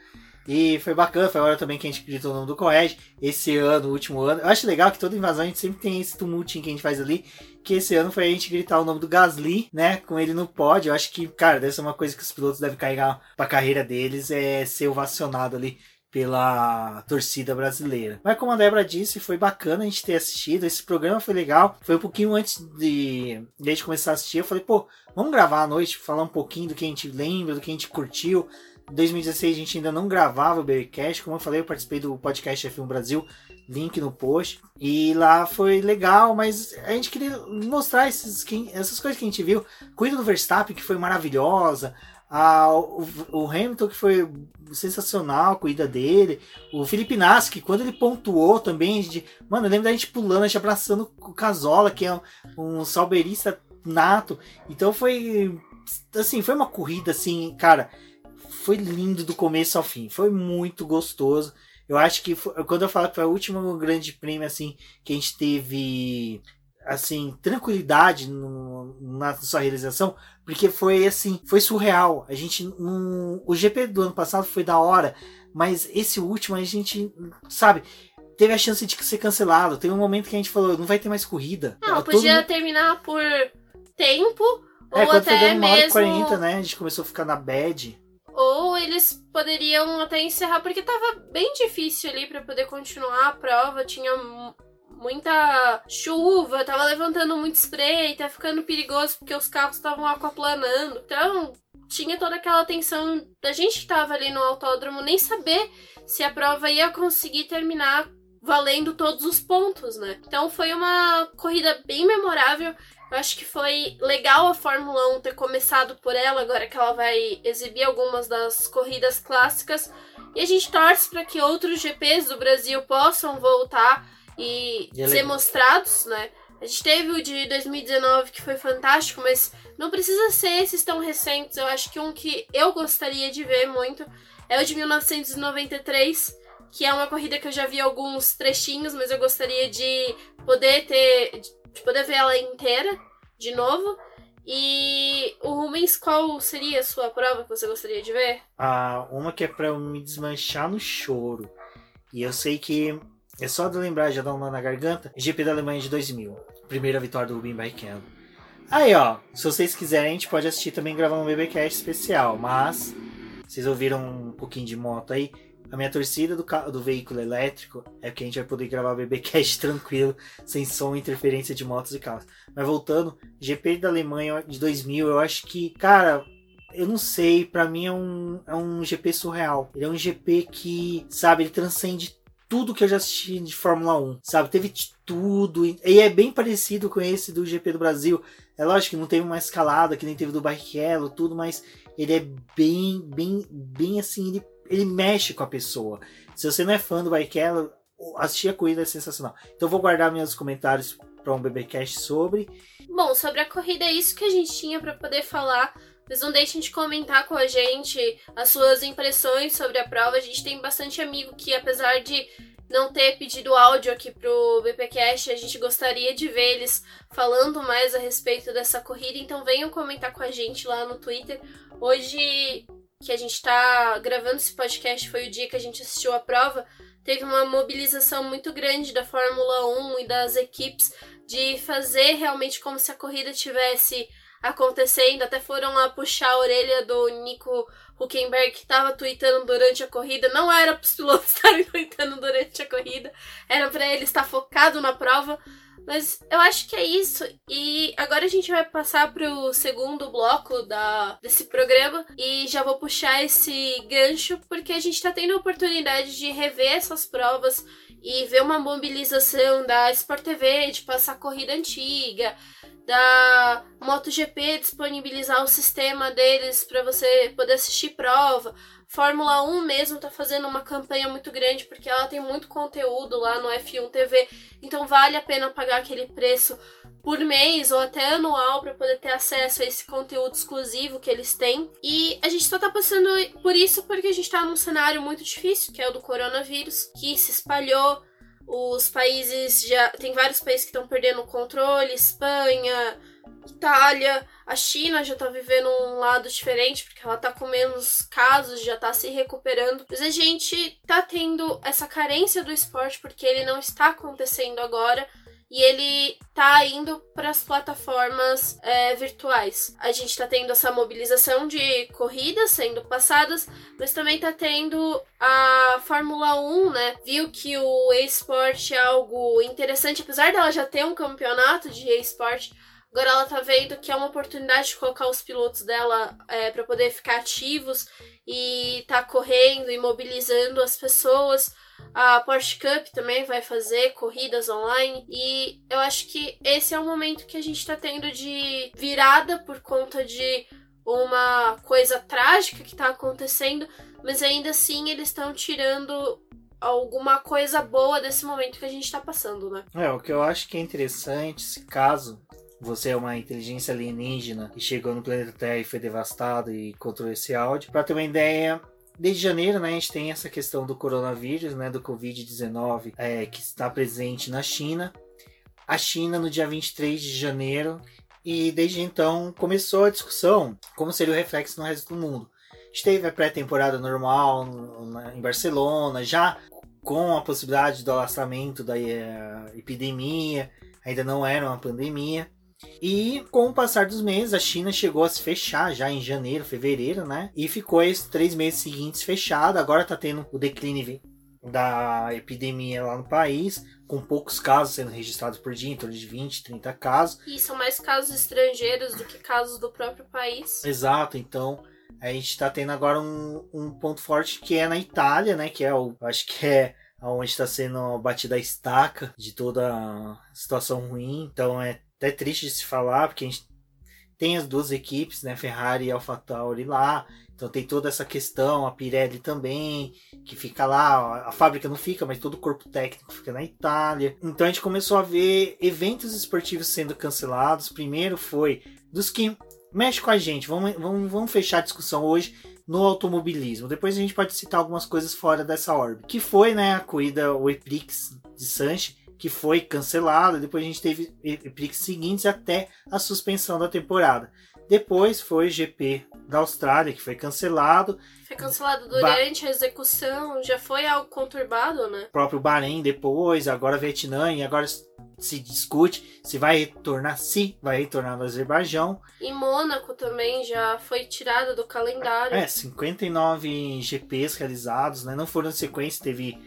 E foi bacana, foi a hora também que a gente gritou o nome do Coed. Esse ano, o último ano. Eu acho legal que toda invasão a gente sempre tem esse tumultinho que a gente faz ali. Que esse ano foi a gente gritar o nome do Gasly, né? Com ele no pódio. Eu acho que, cara, deve ser uma coisa que os pilotos devem carregar pra carreira deles. É ser ovacionado ali pela torcida brasileira. Mas como a Débora disse, foi bacana a gente ter assistido. Esse programa foi legal. Foi um pouquinho antes de, de a gente começar a assistir. Eu falei, pô, vamos gravar à noite, falar um pouquinho do que a gente lembra, do que a gente curtiu. Em 2016 a gente ainda não gravava o Babycast. Como eu falei, eu participei do podcast F1 Brasil, link no post. E lá foi legal, mas a gente queria mostrar esses, essas coisas que a gente viu. Cuida do Verstappen, que foi maravilhosa. O, o, Hamilton, que foi sensacional, cuida dele. O Felipe Nassi, que quando ele pontuou também, gente, mano, eu lembro da gente pulando, a gente abraçando o Casola, que é um, um salberista nato. Então foi. Assim, foi uma corrida assim, cara. Foi lindo do começo ao fim. Foi muito gostoso. Eu acho que foi, quando eu falo que foi o último grande prêmio assim que a gente teve assim, tranquilidade no, na sua realização, porque foi assim, foi surreal. A gente, um, o GP do ano passado foi da hora, mas esse último a gente, sabe, teve a chance de ser cancelado. Teve um momento que a gente falou, não vai ter mais corrida. Não, podia mundo... terminar por tempo, é, ou até mesmo... 40, né? A gente começou a ficar na bad. Ou eles poderiam até encerrar, porque tava bem difícil ali para poder continuar a prova. Tinha muita chuva, tava levantando muito spray, tá ficando perigoso porque os carros estavam aquaplanando. Então, tinha toda aquela tensão da gente que tava ali no autódromo nem saber se a prova ia conseguir terminar valendo todos os pontos, né? Então foi uma corrida bem memorável. Eu acho que foi legal a Fórmula 1 ter começado por ela, agora que ela vai exibir algumas das corridas clássicas. E a gente torce para que outros GPs do Brasil possam voltar e, e ser mostrados, né? A gente teve o de 2019 que foi fantástico, mas não precisa ser esses tão recentes. Eu acho que um que eu gostaria de ver muito é o de 1993, que é uma corrida que eu já vi alguns trechinhos, mas eu gostaria de poder ter de poder ver ela inteira de novo. E o Rubens, qual seria a sua prova que você gostaria de ver? Ah, uma que é para eu me desmanchar no choro. E eu sei que é só de lembrar, já dá um nó na garganta. GP da Alemanha de 2000. Primeira vitória do Rubinho Barrichello. Aí, ó. Se vocês quiserem, a gente pode assistir também gravando um BBcast especial. Mas, vocês ouviram um pouquinho de moto aí. A minha torcida do, do veículo elétrico é que a gente vai poder gravar BBcast tranquilo, sem som interferência de motos e carros. Mas voltando, GP da Alemanha de 2000, eu acho que, cara, eu não sei, para mim é um, é um GP surreal. Ele é um GP que, sabe, ele transcende tudo que eu já assisti de Fórmula 1, sabe? Teve tudo. E é bem parecido com esse do GP do Brasil. É lógico que não teve uma escalada que nem teve do Barrichello, tudo, mas ele é bem, bem, bem assim, ele, ele mexe com a pessoa. Se você não é fã do Barrichello, assistir a corrida é sensacional. Então vou guardar meus comentários para um BBcast sobre. Bom, sobre a corrida é isso que a gente tinha para poder falar. Mas não deixem de comentar com a gente as suas impressões sobre a prova. A gente tem bastante amigo que, apesar de não ter pedido áudio aqui pro BPcast, a gente gostaria de ver eles falando mais a respeito dessa corrida. Então venham comentar com a gente lá no Twitter. Hoje que a gente tá gravando esse podcast foi o dia que a gente assistiu a prova. Teve uma mobilização muito grande da Fórmula 1 e das equipes de fazer realmente como se a corrida tivesse acontecendo. Até foram lá puxar a orelha do Nico Huckenberg, que estava tweetando durante a corrida. Não era para os pilotos estarem tweetando durante a corrida, era para ele estar focado na prova. Mas eu acho que é isso. E agora a gente vai passar para o segundo bloco da, desse programa. E já vou puxar esse gancho, porque a gente está tendo a oportunidade de rever essas provas e ver uma mobilização da Sport TV, de passar corrida antiga, da MotoGP disponibilizar o sistema deles para você poder assistir prova. Fórmula 1 mesmo tá fazendo uma campanha muito grande porque ela tem muito conteúdo lá no F1 TV, então vale a pena pagar aquele preço por mês ou até anual para poder ter acesso a esse conteúdo exclusivo que eles têm. E a gente só tá passando por isso porque a gente tá num cenário muito difícil, que é o do coronavírus, que se espalhou. Os países já. Tem vários países que estão perdendo o controle, Espanha, Itália, a China já tá vivendo um lado diferente, porque ela tá com menos casos, já tá se recuperando. Mas a gente tá tendo essa carência do esporte porque ele não está acontecendo agora e ele tá indo para as plataformas é, virtuais. A gente tá tendo essa mobilização de corridas sendo passadas, mas também tá tendo a Fórmula 1, né? Viu que o e-sport é algo interessante, apesar dela já ter um campeonato de e-sport Agora ela tá vendo que é uma oportunidade de colocar os pilotos dela é, para poder ficar ativos e tá correndo e mobilizando as pessoas. A Porsche Cup também vai fazer corridas online e eu acho que esse é o momento que a gente tá tendo de virada por conta de uma coisa trágica que tá acontecendo, mas ainda assim eles estão tirando alguma coisa boa desse momento que a gente tá passando, né? É, o que eu acho que é interessante, se caso você é uma inteligência alienígena que chegou no planeta Terra e foi devastado e encontrou esse áudio. Para ter uma ideia, Desde janeiro, né, a gente tem essa questão do coronavírus, né, do Covid-19, é, que está presente na China. A China, no dia 23 de janeiro, e desde então começou a discussão como seria o reflexo no resto do mundo. A gente teve a pré-temporada normal em Barcelona, já com a possibilidade do alastramento da eh, epidemia, ainda não era uma pandemia. E com o passar dos meses, a China chegou a se fechar já em janeiro, fevereiro, né? E ficou esses três meses seguintes fechada. Agora tá tendo o declínio da epidemia lá no país, com poucos casos sendo registrados por dia, em torno de 20, 30 casos. E são mais casos estrangeiros do que casos do próprio país. Exato, então a gente está tendo agora um, um ponto forte que é na Itália, né? Que é o. Acho que é onde está sendo batida a estaca de toda a situação ruim. Então é até triste de se falar, porque a gente tem as duas equipes, né, Ferrari e AlphaTauri lá, então tem toda essa questão, a Pirelli também, que fica lá, a fábrica não fica, mas todo o corpo técnico fica na Itália. Então a gente começou a ver eventos esportivos sendo cancelados. Primeiro foi dos que mexe com a gente. Vamos, vamos, vamos fechar a discussão hoje no automobilismo. Depois a gente pode citar algumas coisas fora dessa órbita. Que foi, né, a corrida o Eprix de Sanches, que foi cancelada. Depois a gente teve Prix seguintes até a suspensão da temporada. Depois foi o GP da Austrália, que foi cancelado. Foi cancelado durante ba a execução, já foi algo conturbado, né? O próprio Bahrein depois, agora Vietnã, e agora se discute se vai retornar, se vai retornar no Azerbaijão. E Mônaco também já foi tirado do calendário. É, 59 GPs realizados, né? Não foram em sequência, teve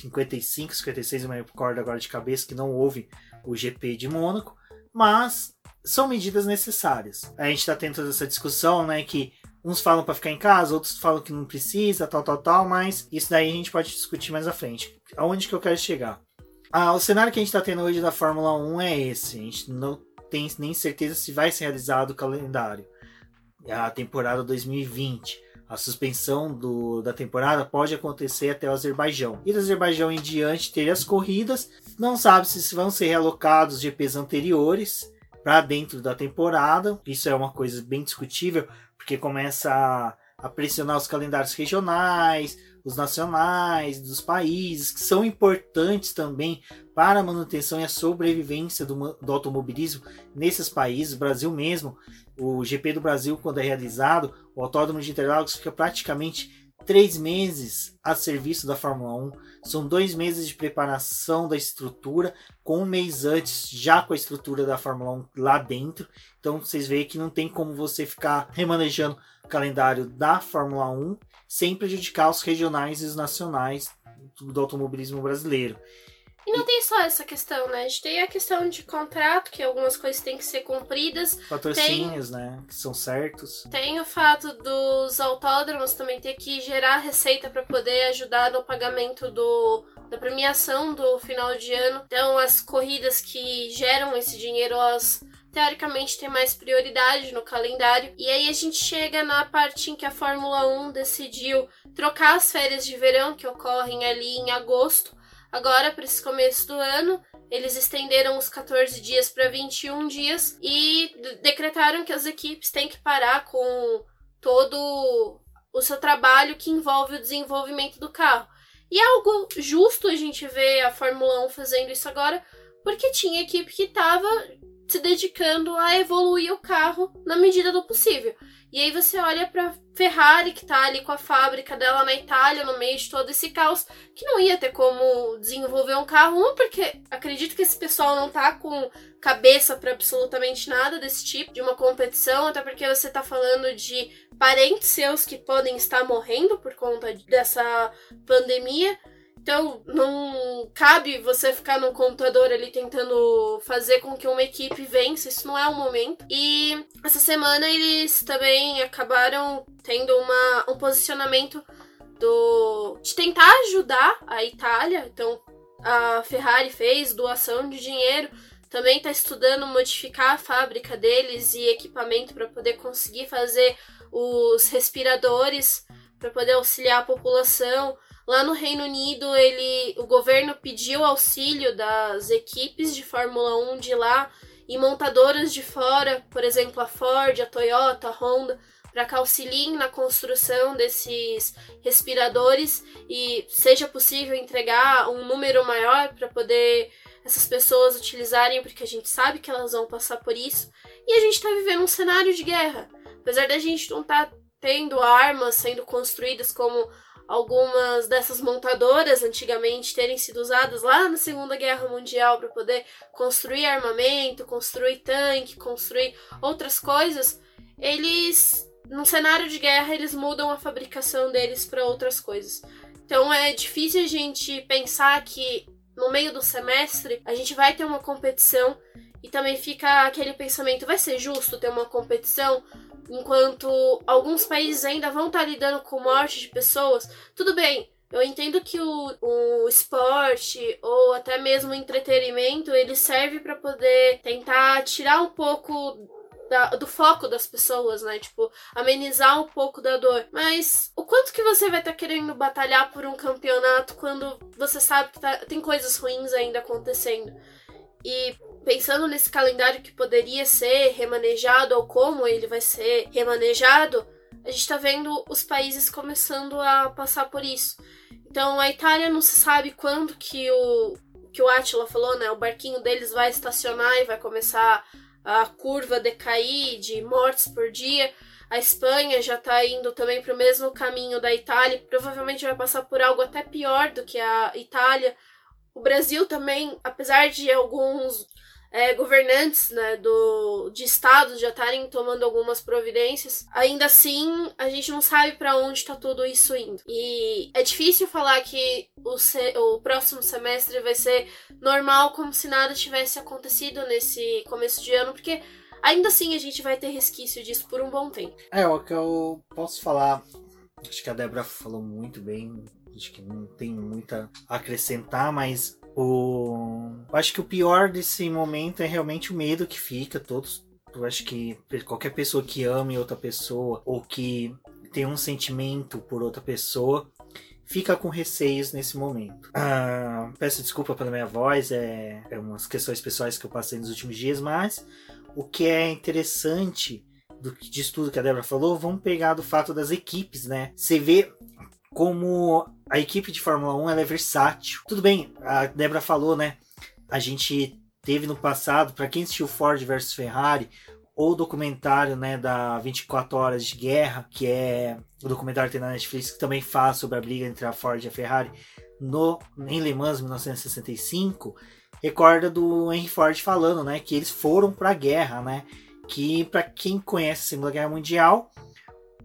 55, 56, eu me recordo agora de cabeça que não houve o GP de Mônaco, mas são medidas necessárias. A gente está tendo toda essa discussão, né, que uns falam para ficar em casa, outros falam que não precisa, tal, tal, tal, mas isso daí a gente pode discutir mais à frente. Aonde que eu quero chegar? Ah, o cenário que a gente está tendo hoje da Fórmula 1 é esse. A gente não tem nem certeza se vai ser realizado o calendário. A temporada 2020 a suspensão do, da temporada pode acontecer até o Azerbaijão. E do Azerbaijão em diante ter as corridas. Não sabe se vão ser realocados GPs anteriores para dentro da temporada. Isso é uma coisa bem discutível, porque começa a, a pressionar os calendários regionais, os nacionais, dos países, que são importantes também para a manutenção e a sobrevivência do, do automobilismo nesses países. Brasil mesmo, o GP do Brasil, quando é realizado, o Autódromo de Interlagos fica praticamente três meses a serviço da Fórmula 1. São dois meses de preparação da estrutura, com um mês antes já com a estrutura da Fórmula 1 lá dentro. Então vocês veem que não tem como você ficar remanejando o calendário da Fórmula 1 sem prejudicar os regionais e os nacionais do automobilismo brasileiro. E não tem só essa questão, né? A gente tem a questão de contrato, que algumas coisas têm que ser cumpridas. Patrocínios, tem... né? Que são certos. Tem o fato dos autódromos também ter que gerar receita para poder ajudar no pagamento do, da premiação do final de ano. Então, as corridas que geram esse dinheiro, elas teoricamente tem mais prioridade no calendário. E aí a gente chega na parte em que a Fórmula 1 decidiu trocar as férias de verão que ocorrem ali em agosto. Agora, para esse começo do ano, eles estenderam os 14 dias para 21 dias e decretaram que as equipes têm que parar com todo o seu trabalho que envolve o desenvolvimento do carro. E é algo justo a gente ver a Fórmula 1 fazendo isso agora, porque tinha equipe que estava se dedicando a evoluir o carro na medida do possível. E aí você olha para Ferrari que tá ali com a fábrica dela na Itália no meio de todo esse caos, que não ia ter como desenvolver um carro, um porque acredito que esse pessoal não tá com cabeça para absolutamente nada desse tipo de uma competição, até porque você tá falando de parentes seus que podem estar morrendo por conta dessa pandemia. Então, não cabe você ficar no computador ali tentando fazer com que uma equipe vença, isso não é o momento. E essa semana eles também acabaram tendo uma, um posicionamento do de tentar ajudar a Itália. Então, a Ferrari fez doação de dinheiro, também está estudando modificar a fábrica deles e equipamento para poder conseguir fazer os respiradores para poder auxiliar a população. Lá no Reino Unido, ele, o governo pediu auxílio das equipes de Fórmula 1 de lá e montadoras de fora, por exemplo, a Ford, a Toyota, a Honda, para que auxiliem na construção desses respiradores e seja possível entregar um número maior para poder essas pessoas utilizarem, porque a gente sabe que elas vão passar por isso. E a gente está vivendo um cenário de guerra. Apesar da gente não estar tá tendo armas sendo construídas como algumas dessas montadoras antigamente terem sido usadas lá na Segunda Guerra Mundial para poder construir armamento, construir tanque, construir outras coisas, eles num cenário de guerra eles mudam a fabricação deles para outras coisas. Então é difícil a gente pensar que no meio do semestre a gente vai ter uma competição e também fica aquele pensamento: vai ser justo ter uma competição enquanto alguns países ainda vão estar lidando com morte de pessoas? Tudo bem, eu entendo que o, o esporte ou até mesmo o entretenimento ele serve para poder tentar tirar um pouco da, do foco das pessoas, né? Tipo, amenizar um pouco da dor. Mas o quanto que você vai estar tá querendo batalhar por um campeonato quando você sabe que tá, tem coisas ruins ainda acontecendo? E pensando nesse calendário que poderia ser remanejado ou como ele vai ser remanejado, a gente está vendo os países começando a passar por isso. Então a Itália não se sabe quando que o que o Attila falou, né? O barquinho deles vai estacionar e vai começar a curva decair de mortes por dia. A Espanha já está indo também para o mesmo caminho da Itália, provavelmente vai passar por algo até pior do que a Itália. O Brasil também, apesar de alguns é, governantes né, do, de estados já estarem tomando algumas providências, ainda assim a gente não sabe para onde está tudo isso indo. E é difícil falar que o, se, o próximo semestre vai ser normal, como se nada tivesse acontecido nesse começo de ano, porque ainda assim a gente vai ter resquício disso por um bom tempo. É, o que eu posso falar, acho que a Débora falou muito bem, acho que não tem muita a acrescentar, mas o... Eu acho que o pior desse momento é realmente o medo que fica. Todos. Eu acho que qualquer pessoa que ame outra pessoa ou que tem um sentimento por outra pessoa fica com receios nesse momento. Ah, peço desculpa pela minha voz, é, é umas questões pessoais que eu passei nos últimos dias, mas o que é interessante do disso tudo que a Débora falou, vamos pegar do fato das equipes, né? Você vê como a equipe de Fórmula 1 ela é versátil. Tudo bem, a Débora falou, né? A gente teve no passado, para quem assistiu Ford versus Ferrari, ou o documentário né, da 24 Horas de Guerra, que é o documentário que tem na Netflix, que também fala sobre a briga entre a Ford e a Ferrari no, em Le Mans 1965, recorda do Henry Ford falando né, que eles foram para a guerra, né? Que para quem conhece a Segunda Guerra Mundial,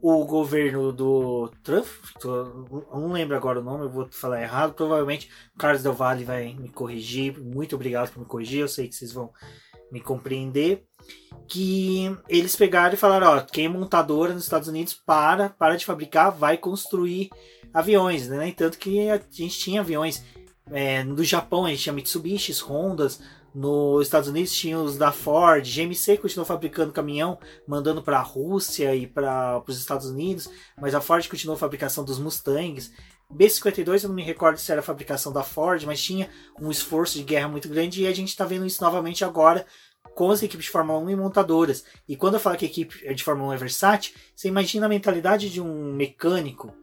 o governo do Trump, não lembro agora o nome, eu vou falar errado, provavelmente Carlos Del Valle vai me corrigir, muito obrigado por me corrigir, eu sei que vocês vão me compreender, que eles pegaram e falaram, ó, quem é montadora nos Estados Unidos para, para de fabricar, vai construir aviões, né? Tanto que a gente tinha aviões é, no Japão, a gente tinha Mitsubishi, Hondas, Nos Estados Unidos tinha os da Ford, GMC continuou fabricando caminhão, mandando para a Rússia e para os Estados Unidos, mas a Ford continuou a fabricação dos Mustangs. B-52 eu não me recordo se era a fabricação da Ford, mas tinha um esforço de guerra muito grande e a gente está vendo isso novamente agora com as equipes de Fórmula 1 e montadoras. E quando eu falo que a equipe de Fórmula 1 é versátil, você imagina a mentalidade de um mecânico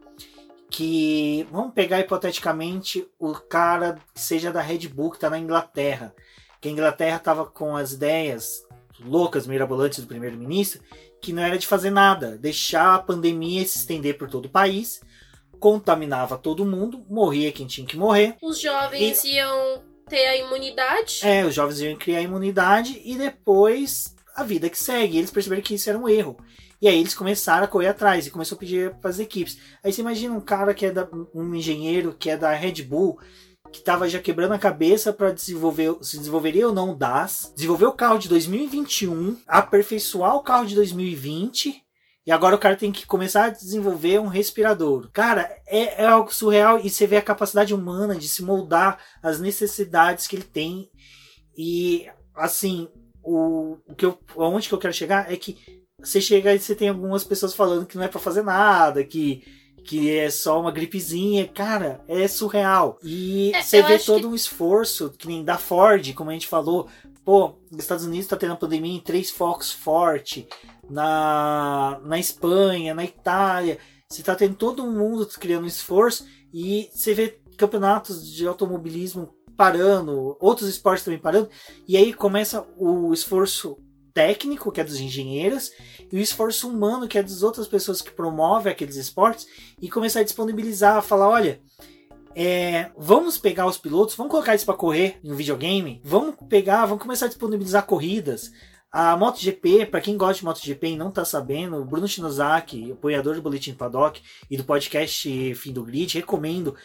que, vamos pegar hipoteticamente o cara seja da Red Bull que está na Inglaterra que a Inglaterra estava com as ideias loucas, mirabolantes do primeiro-ministro, que não era de fazer nada, deixar a pandemia se estender por todo o país, contaminava todo mundo, morria quem tinha que morrer. Os jovens e... iam ter a imunidade. É, os jovens iam criar a imunidade e depois a vida que segue. Eles perceberam que isso era um erro. E aí eles começaram a correr atrás e começou a pedir para as equipes. Aí você imagina um cara que é da, um engenheiro que é da Red Bull, que estava já quebrando a cabeça para desenvolver se desenvolveria ou não o DAS, desenvolver o carro de 2021, aperfeiçoar o carro de 2020 e agora o cara tem que começar a desenvolver um respirador. Cara, é, é, algo surreal e você vê a capacidade humana de se moldar às necessidades que ele tem. E assim, o, o que eu, onde que eu quero chegar é que você chega e você tem algumas pessoas falando que não é para fazer nada, que que é só uma gripezinha, cara, é surreal. E é, você vê todo que... um esforço, que nem da Ford, como a gente falou. Pô, os Estados Unidos tá tendo a pandemia em três focos forte, na, na Espanha, na Itália. Você tá tendo todo mundo criando um esforço e você vê campeonatos de automobilismo parando, outros esportes também parando, e aí começa o esforço técnico, que é dos engenheiros, e o esforço humano, que é das outras pessoas que promovem aqueles esportes, e começar a disponibilizar, falar, olha, é, vamos pegar os pilotos, vamos colocar eles para correr no videogame, vamos pegar, vamos começar a disponibilizar corridas. A MotoGP, para quem gosta de MotoGP e não tá sabendo, o Bruno Shinozaki, apoiador do Boletim Paddock e do podcast Fim do Grid, recomendo.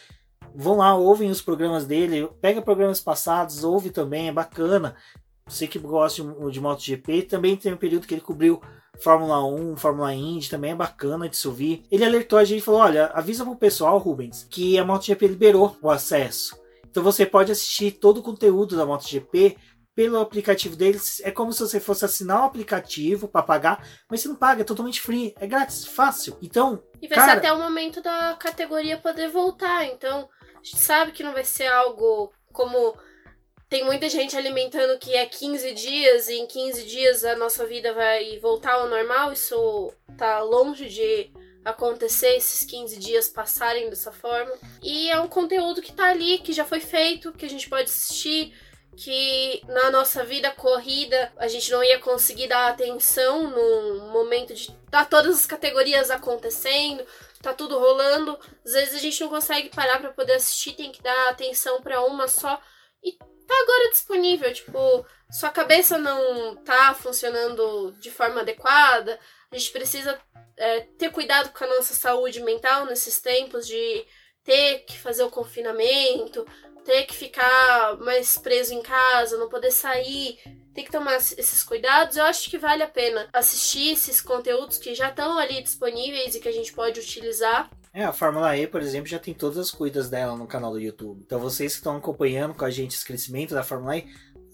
Vão lá, ouvem os programas dele, pega programas passados, ouve também, é bacana. Você que gosta de, de MotoGP, também tem um período que ele cobriu Fórmula 1, Fórmula Indy, também é bacana de se ouvir. Ele alertou a gente e falou: olha, avisa pro pessoal, Rubens, que a MotoGP liberou o acesso. Então você pode assistir todo o conteúdo da MotoGP pelo aplicativo deles. É como se você fosse assinar o um aplicativo para pagar, mas você não paga, é totalmente free, é grátis, fácil. Então. E vai cara... ser até o momento da categoria poder voltar. Então, a gente sabe que não vai ser algo como tem muita gente alimentando que é 15 dias e em 15 dias a nossa vida vai voltar ao normal. Isso tá longe de acontecer, esses 15 dias passarem dessa forma. E é um conteúdo que tá ali, que já foi feito, que a gente pode assistir, que na nossa vida corrida a gente não ia conseguir dar atenção no momento de tá todas as categorias acontecendo, tá tudo rolando. Às vezes a gente não consegue parar para poder assistir, tem que dar atenção para uma só. E tá agora disponível. Tipo, sua cabeça não tá funcionando de forma adequada. A gente precisa é, ter cuidado com a nossa saúde mental nesses tempos de ter que fazer o confinamento, ter que ficar mais preso em casa, não poder sair, tem que tomar esses cuidados. Eu acho que vale a pena assistir esses conteúdos que já estão ali disponíveis e que a gente pode utilizar é, a Fórmula E, por exemplo, já tem todas as cuidas dela no canal do YouTube. Então vocês que estão acompanhando com a gente esse crescimento da Fórmula E,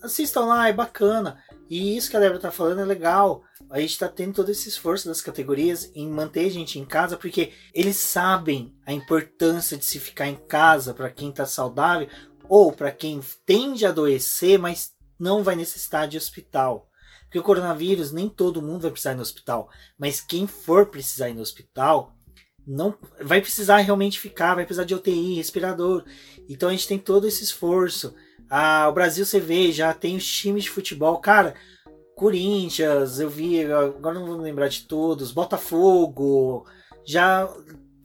assistam lá, é bacana. E isso que a Débora tá falando é legal. A gente tá tendo todo esse esforço das categorias em manter a gente em casa, porque eles sabem a importância de se ficar em casa para quem tá saudável ou para quem tende a adoecer, mas não vai necessitar de hospital. Porque o coronavírus nem todo mundo vai precisar ir no hospital, mas quem for precisar ir no hospital não vai precisar realmente ficar, vai precisar de UTI, respirador. Então a gente tem todo esse esforço. Ah, o Brasil você vê, já tem os times de futebol, cara. Corinthians, eu vi, agora não vou lembrar de todos, Botafogo, já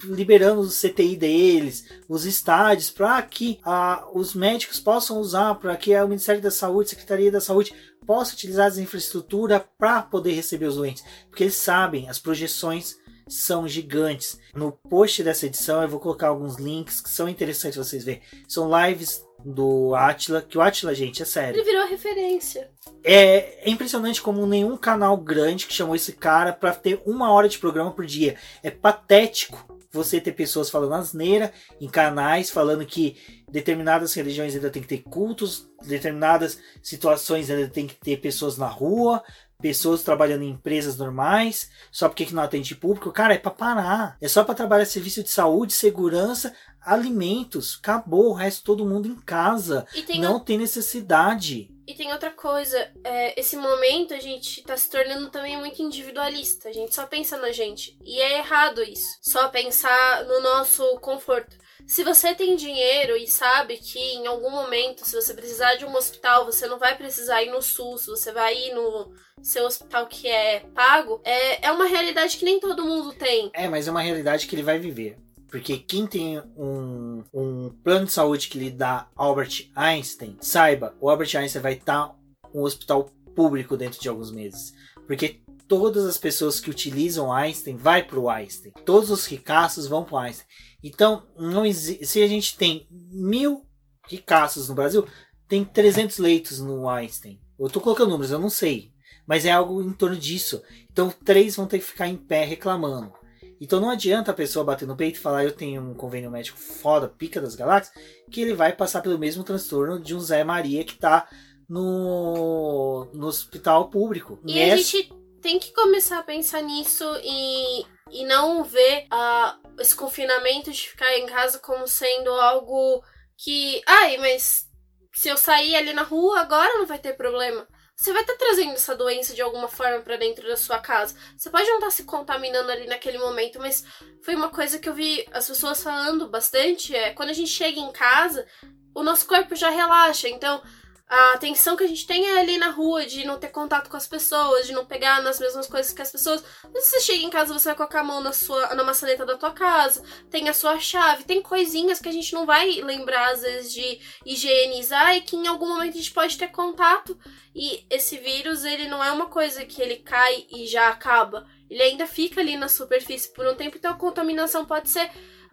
liberando o CTI deles, os estádios, para que ah, os médicos possam usar, para que o Ministério da Saúde, Secretaria da Saúde, possa utilizar as infraestrutura para poder receber os doentes, porque eles sabem as projeções são gigantes. No post dessa edição eu vou colocar alguns links que são interessantes vocês verem. São lives do Atila, que o Atila, gente, é sério. Ele virou referência. É, é impressionante como nenhum canal grande que chamou esse cara para ter uma hora de programa por dia. É patético você ter pessoas falando asneira em canais, falando que determinadas religiões ainda tem que ter cultos, determinadas situações ainda tem que ter pessoas na rua, pessoas trabalhando em empresas normais, só porque que não atende público, cara, é para parar. É só para trabalhar serviço de saúde, segurança, alimentos, acabou, o resto todo mundo em casa. Tem não o... tem necessidade. E tem outra coisa, é, esse momento a gente tá se tornando também muito individualista. A gente só pensa na gente. E é errado isso. Só pensar no nosso conforto. Se você tem dinheiro e sabe que em algum momento, se você precisar de um hospital, você não vai precisar ir no SUS, você vai ir no seu hospital que é pago, é, é uma realidade que nem todo mundo tem. É, mas é uma realidade que ele vai viver. Porque quem tem um, um plano de saúde que lhe dá Albert Einstein, saiba, o Albert Einstein vai estar um hospital público dentro de alguns meses. Porque todas as pessoas que utilizam Einstein vai para o Einstein. Todos os ricaços vão para Einstein. Então, não se a gente tem mil ricaços no Brasil, tem 300 leitos no Einstein. Eu estou colocando números, eu não sei. Mas é algo em torno disso. Então, três vão ter que ficar em pé reclamando. Então não adianta a pessoa bater no peito e falar eu tenho um convênio médico foda, pica das galáxias, que ele vai passar pelo mesmo transtorno de um Zé Maria que tá no, no hospital público. E Nessa... a gente tem que começar a pensar nisso e, e não ver uh, esse confinamento de ficar em casa como sendo algo que. Ai, mas se eu sair ali na rua agora não vai ter problema você vai estar tá trazendo essa doença de alguma forma para dentro da sua casa. Você pode não estar tá se contaminando ali naquele momento, mas foi uma coisa que eu vi as pessoas falando bastante. É quando a gente chega em casa, o nosso corpo já relaxa. Então, a atenção que a gente tem é ali na rua, de não ter contato com as pessoas, de não pegar nas mesmas coisas que as pessoas. Mas você chega em casa, você vai colocar a mão na, sua, na maçaneta da tua casa, tem a sua chave, tem coisinhas que a gente não vai lembrar, às vezes, de higienizar e que em algum momento a gente pode ter contato. E esse vírus, ele não é uma coisa que ele cai e já acaba. Ele ainda fica ali na superfície por um tempo, então a contaminação pode ser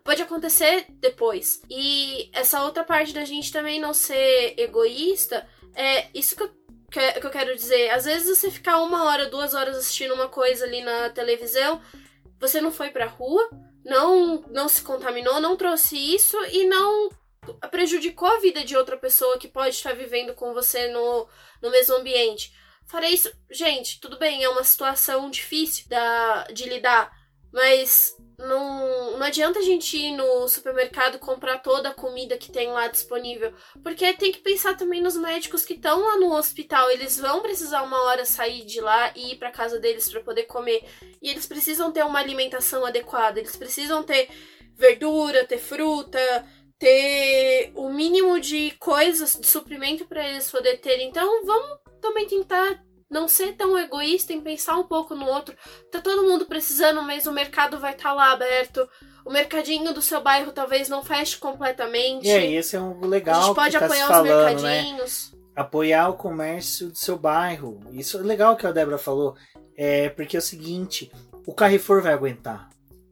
pode acontecer depois. E essa outra parte da gente também não ser egoísta, é isso que eu, que, que eu quero dizer. Às vezes você ficar uma hora, duas horas assistindo uma coisa ali na televisão, você não foi pra rua, não, não se contaminou, não trouxe isso e não prejudicou a vida de outra pessoa que pode estar vivendo com você no, no mesmo ambiente. Farei isso, gente, tudo bem, é uma situação difícil da, de lidar, mas não, não adianta a gente ir no supermercado comprar toda a comida que tem lá disponível. Porque tem que pensar também nos médicos que estão lá no hospital. Eles vão precisar uma hora sair de lá e ir para casa deles para poder comer. E eles precisam ter uma alimentação adequada. Eles precisam ter verdura, ter fruta, ter o mínimo de coisas, de suprimento para eles poder ter. Então vamos também tentar não ser tão egoísta em pensar um pouco no outro. Tá todo mundo precisando, mas o mercado vai estar tá lá aberto. O mercadinho do seu bairro talvez não feche completamente. E aí, esse é um legal. A gente pode tá apoiar falando, os né? mercadinhos. Né? Apoiar o comércio do seu bairro. Isso é legal que a Débora falou. É porque é o seguinte: o Carrefour vai aguentar.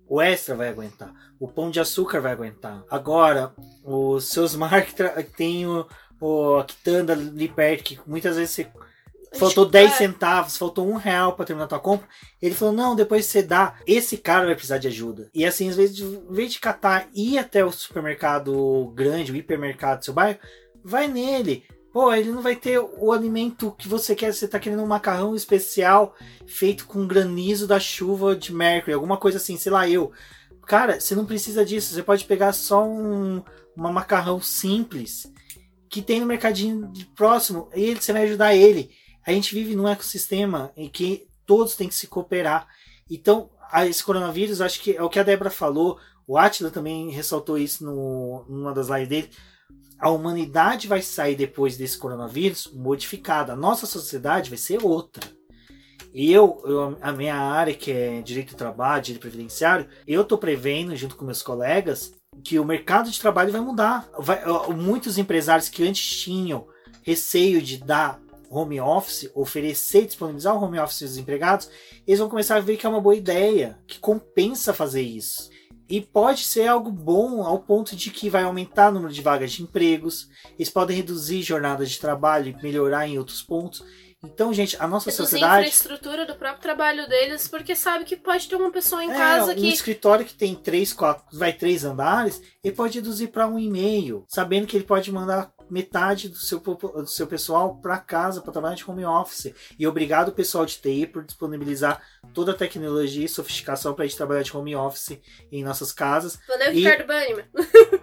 O Extra vai aguentar. O Pão de Açúcar vai aguentar. Agora, os seus marcos tem o, o a quitanda ali perto, que muitas vezes você faltou 10 é. centavos, faltou um real para terminar a tua compra. Ele falou: não, depois você dá, esse cara vai precisar de ajuda. E assim, às vezes, em vez de catar ir até o supermercado grande, o hipermercado do seu bairro, vai nele. Pô, ele não vai ter o alimento que você quer. Você tá querendo um macarrão especial feito com granizo da chuva de Mercury, alguma coisa assim, sei lá, eu. Cara, você não precisa disso. Você pode pegar só um uma macarrão simples que tem no mercadinho próximo e você vai ajudar ele a gente vive num ecossistema em que todos têm que se cooperar. Então, esse coronavírus, acho que é o que a Débora falou, o Atila também ressaltou isso no, numa das lives dele. A humanidade vai sair depois desse coronavírus modificada. A nossa sociedade vai ser outra. Eu, eu, a minha área, que é direito do trabalho, direito previdenciário, eu estou prevendo, junto com meus colegas, que o mercado de trabalho vai mudar. Vai, muitos empresários que antes tinham receio de dar home office, oferecer, disponibilizar o home office aos empregados, eles vão começar a ver que é uma boa ideia, que compensa fazer isso. E pode ser algo bom ao ponto de que vai aumentar o número de vagas de empregos, eles podem reduzir jornadas de trabalho e melhorar em outros pontos. Então, gente, a nossa Reduzir a sociedade. infraestrutura do próprio trabalho deles, porque sabe que pode ter uma pessoa em É, casa um que. escritório que tem três, quatro, vai três andares, ele pode reduzir para um e-mail, sabendo que ele pode mandar metade do seu, do seu pessoal para casa para trabalhar de home office. E obrigado pessoal de TI por disponibilizar toda a tecnologia e sofisticação para a gente trabalhar de home office em nossas casas. Valeu, E- Ricardo Banniman.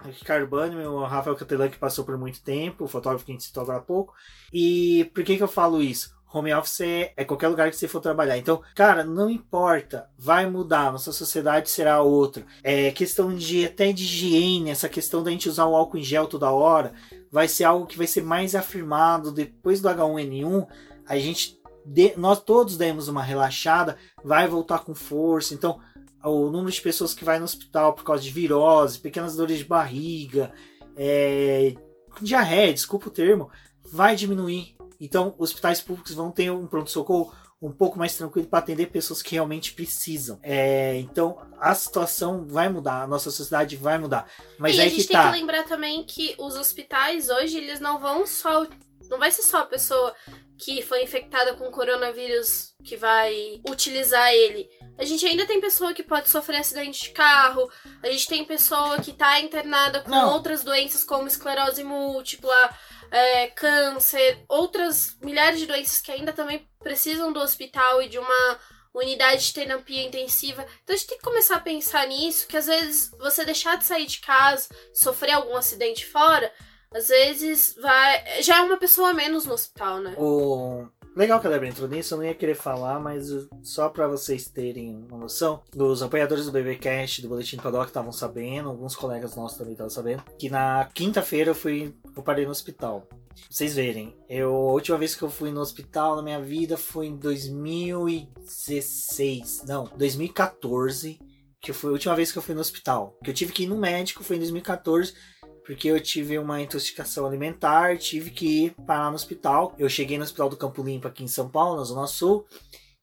O Ricardo Bannerman, o Rafael Catelan que passou por muito tempo, o fotógrafo que a gente citou agora há pouco. E por que, que eu falo isso? Home office é, é qualquer lugar que você for trabalhar. Então, cara, não importa, vai mudar, nossa sociedade será outra. É questão de até de higiene, essa questão da gente usar o álcool em gel toda hora, vai ser algo que vai ser mais afirmado depois do H1N1. A gente, de- nós todos demos uma relaxada, vai voltar com força. Então, o número de pessoas que vai no hospital por causa de virose, pequenas dores de barriga, é, diarreia, desculpa o termo, vai diminuir. Então, hospitais públicos vão ter um pronto-socorro um pouco mais tranquilo para atender pessoas que realmente precisam. É, então, a situação vai mudar, a nossa sociedade vai mudar. Mas e aí a gente que tem tá. que lembrar também que os hospitais hoje, eles não vão só. Não vai ser só a pessoa que foi infectada com coronavírus que vai utilizar ele. A gente ainda tem pessoa que pode sofrer acidente de carro, a gente tem pessoa que tá internada com Não. outras doenças como esclerose múltipla, é, câncer, outras milhares de doenças que ainda também precisam do hospital e de uma unidade de terapia intensiva. Então a gente tem que começar a pensar nisso, que às vezes você deixar de sair de casa, sofrer algum acidente fora, às vezes vai. Já é uma pessoa menos no hospital, né? O... Legal que a Débora entrou nisso, eu não ia querer falar, mas só para vocês terem uma noção, os apoiadores do BBcast, do Boletim do Paddock, estavam sabendo, alguns colegas nossos também estavam sabendo, que na quinta-feira eu fui, eu parei no hospital. Pra vocês verem, eu, a última vez que eu fui no hospital na minha vida foi em 2016, não, 2014, que foi a última vez que eu fui no hospital. Que eu tive que ir no médico foi em 2014, porque eu tive uma intoxicação alimentar, tive que ir parar no hospital. Eu cheguei no hospital do Campo Limpo aqui em São Paulo, na Zona Sul.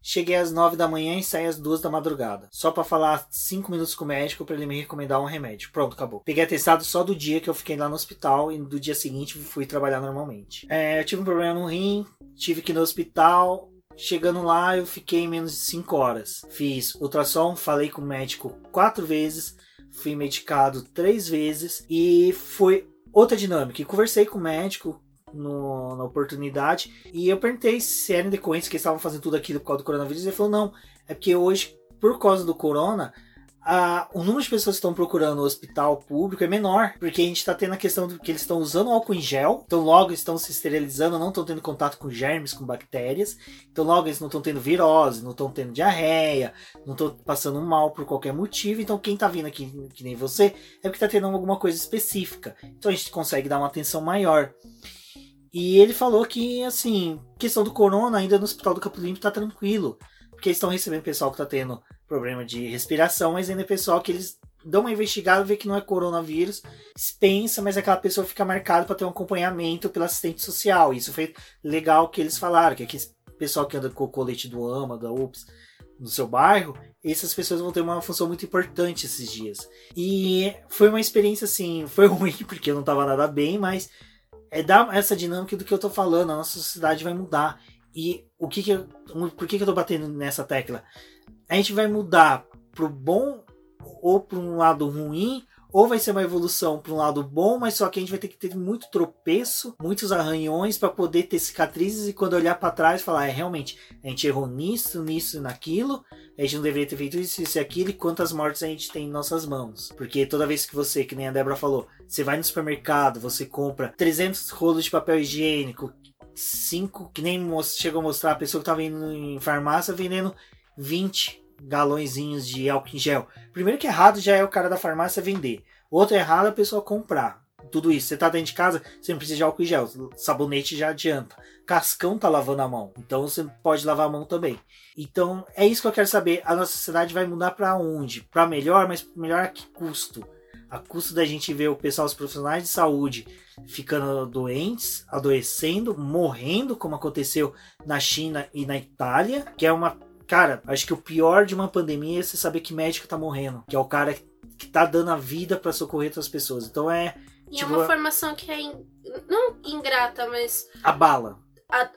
Cheguei às 9 da manhã e saí às 2 da madrugada. Só pra falar 5 minutos com o médico pra ele me recomendar um remédio. Pronto, acabou. Peguei atestado só do dia que eu fiquei lá no hospital e do dia seguinte fui trabalhar normalmente. É, eu tive um problema no rim, tive que ir no hospital. Chegando lá, eu fiquei menos de 5 horas. Fiz ultrassom, falei com o médico quatro vezes, fui medicado três vezes e foi outra dinâmica. E conversei com o médico no- na oportunidade e eu perguntei se era decorrência que eles estavam fazendo tudo aquilo por causa do coronavírus. Ele falou: não, é porque hoje, por causa do corona, a- o número de pessoas que estão procurando o hospital público é menor, porque a gente está tendo a questão de que eles estão usando álcool em gel, então logo estão se esterilizando, não estão tendo contato com germes, com bactérias, então logo eles não estão tendo virose, não estão tendo diarreia, não estão passando mal por qualquer motivo, então quem está vindo aqui, que nem você, é porque está tendo alguma coisa específica, então a gente consegue dar uma atenção maior. E ele falou que, assim, questão do corona, ainda no hospital do Campo Limpo tá tranquilo. Porque eles estão recebendo pessoal que tá tendo problema de respiração, mas ainda é pessoal que eles dão uma investigada, vê que não é coronavírus, pensa, mas aquela pessoa fica marcada para ter um acompanhamento pelo assistente social. Isso foi legal que eles falaram, que aquele pessoal que anda com o colete do AMA, da UPS, no seu bairro, essas pessoas vão ter uma função muito importante esses dias. E foi uma experiência assim, foi ruim porque eu não tava nada bem, mas é dar essa dinâmica do que eu tô falando, a nossa sociedade vai mudar. E o que que eu, por que que eu tô batendo nessa tecla? A gente vai mudar pro bom ou para um lado ruim, ou vai ser uma evolução para um lado bom, mas só que a gente vai ter que ter muito tropeço, muitos arranhões para poder ter cicatrizes e quando olhar para trás falar, é realmente, a gente errou nisso, nisso naquilo, a gente não deveria ter feito isso, isso e aquilo, e quantas mortes a gente tem em nossas mãos. Porque toda vez que você, que nem a Débora falou, você vai no supermercado, você compra 300 rolos de papel higiênico, 5, que nem chegou a mostrar a pessoa que estava indo em farmácia vendendo 20 galõezinhos de álcool em gel. Primeiro que errado já é o cara da farmácia vender. Outro errado é a pessoa comprar. Tudo isso. Você tá dentro de casa, você não precisa de álcool em gel. Sabonete já adianta. Cascão tá lavando a mão. Então você pode lavar a mão também. Então é isso que eu quero saber. A nossa sociedade vai mudar para onde? Para melhor, mas melhor a que custo? A custo da gente ver o pessoal, os profissionais de saúde ficando doentes, adoecendo, morrendo, como aconteceu na China e na Itália, que é uma Cara, acho que o pior de uma pandemia é você saber que médico tá morrendo, que é o cara que tá dando a vida para socorrer outras pessoas. Então é E Tipo, é uma formação que é in- não ingrata, mas a bala.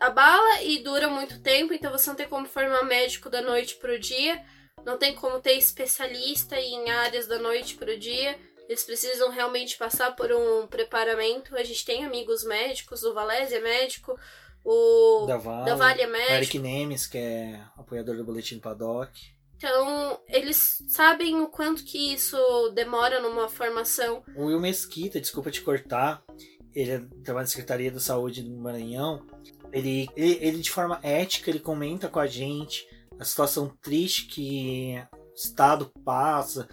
abala e dura muito tempo, então você não tem como formar médico da noite pro dia, não tem como ter especialista em áreas da noite pro dia. Eles precisam realmente passar por um preparamento. A gente tem amigos médicos, o Valézia é médico, o Da Vale, da Vale é o médico. Eric Nemes, que é apoiador do Boletim do Paddock. Então, eles sabem o quanto que isso demora numa formação. O Will Mesquita, desculpa te cortar, ele é- trabalha na Secretaria da Saúde do Maranhão. Ele, ele, ele, de forma ética, ele comenta com a gente a situação triste que o Estado passa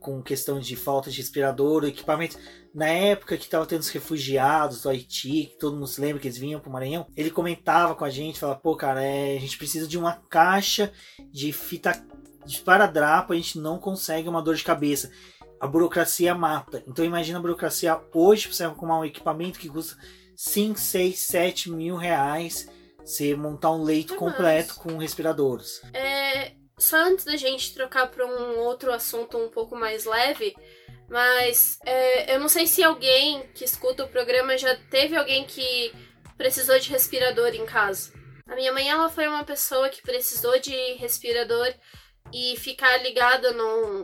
com questão de falta de respirador, equipamento. Na época que estava tendo os refugiados do Haiti, que todo mundo se lembra que eles vinham para o Maranhão, ele comentava com a gente, falava, pô, cara, é, a gente precisa de uma caixa de fita de esparadrapo, a gente não consegue uma dor de cabeça a burocracia mata. Então imagina a burocracia hoje para você arrumar um equipamento que custa 5, 6, 7 mil reais. Você montar um leito É completo mais. com respiradores. É, só antes da gente trocar para um outro assunto um pouco mais leve, mas é, eu não sei se alguém que escuta o programa já teve alguém que precisou de respirador em casa. A minha mãe ela foi uma pessoa que precisou de respirador e ficar ligada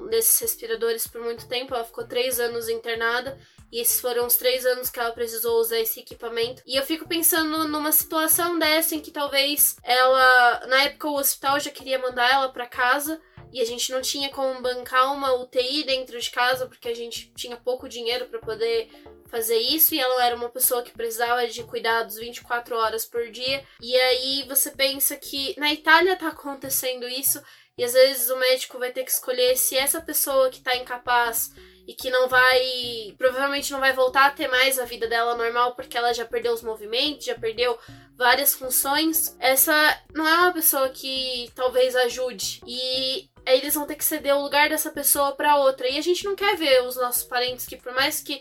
nesses respiradores por muito tempo. Ela ficou três anos internada e esses foram os três anos que ela precisou usar esse equipamento. E eu fico pensando numa situação dessa em que talvez ela, na época, o hospital já queria mandar ela para casa e a gente não tinha como bancar uma UTI dentro de casa porque a gente tinha pouco dinheiro para poder fazer isso e ela era uma pessoa que precisava de cuidados 24 horas por dia. E aí você pensa que na Itália tá acontecendo isso e às vezes o médico vai ter que escolher se essa pessoa que tá incapaz e que não vai. provavelmente não vai voltar a ter mais a vida dela normal porque ela já perdeu os movimentos, já perdeu várias funções. Essa não é uma pessoa que talvez ajude. E eles vão ter que ceder o lugar dessa pessoa para outra. E a gente não quer ver os nossos parentes que, por mais que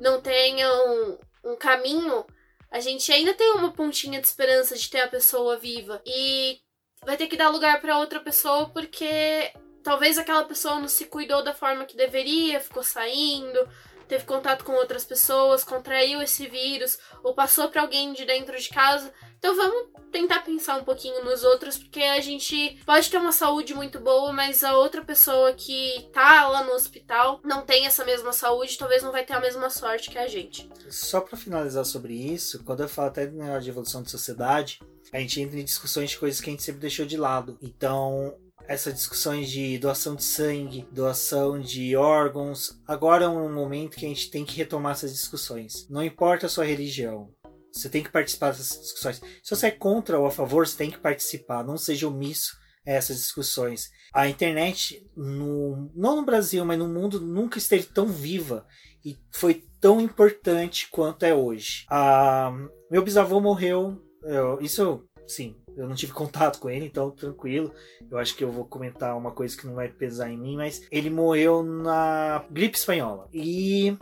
não tenham um caminho, a gente ainda tem uma pontinha de esperança de ter a pessoa viva. E vai ter que dar lugar para outra pessoa porque talvez aquela pessoa não se cuidou da forma que deveria, ficou saindo, teve contato com outras pessoas, contraiu esse vírus ou passou para alguém de dentro de casa. Então vamos tentar pensar um pouquinho nos outros, porque a gente pode ter uma saúde muito boa, mas a outra pessoa que tá lá no hospital não tem essa mesma saúde, talvez não vai ter a mesma sorte que a gente. Só para finalizar sobre isso, quando eu falo até de evolução de sociedade, a gente entra em discussões de coisas que a gente sempre deixou de lado. Então, essas discussões de doação de sangue, doação de órgãos, agora é um momento que a gente tem que retomar essas discussões. Não importa a sua religião, você tem que participar dessas discussões. Se você é contra ou a favor, você tem que participar. Não seja omisso a essas discussões. A internet, no, não no Brasil, mas no mundo, nunca esteve tão viva e foi tão importante quanto é hoje. Ah, meu bisavô morreu. Eu, isso, sim, eu não tive contato com ele, então tranquilo. Eu acho que eu vou comentar uma coisa que não vai pesar em mim, mas ele morreu na gripe espanhola. E.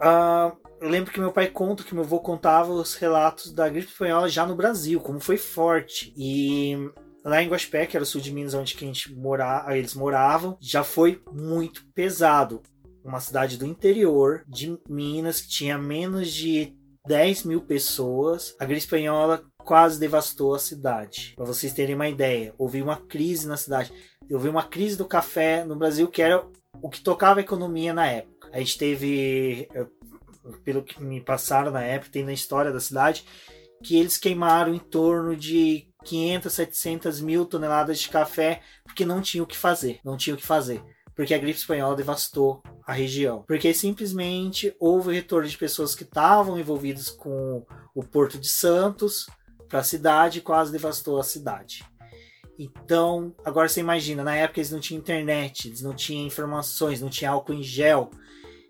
ah, eu lembro que meu pai conta que meu avô contava os relatos da gripe espanhola já no Brasil, como foi forte. E lá em Guaxpé, que era o sul de Minas, onde que a gente mora, eles moravam, já foi muito pesado. Uma cidade do interior de Minas que tinha menos de 10 mil pessoas. A gripe espanhola quase devastou a cidade. Para vocês terem uma ideia, houve uma crise na cidade. Houve uma crise do café no Brasil que era o que tocava a economia na época. A gente teve pelo que me passaram na época, tem na história da cidade, que eles queimaram em torno de 500, 700 mil toneladas de café porque não tinham o que fazer, não tinham o que fazer, porque a gripe espanhola devastou a região, porque simplesmente houve retorno de pessoas que estavam envolvidas com o Porto de Santos para a cidade quase devastou a cidade. Então, agora você imagina, na época eles não tinham internet, eles não tinham informações, não tinha álcool em gel,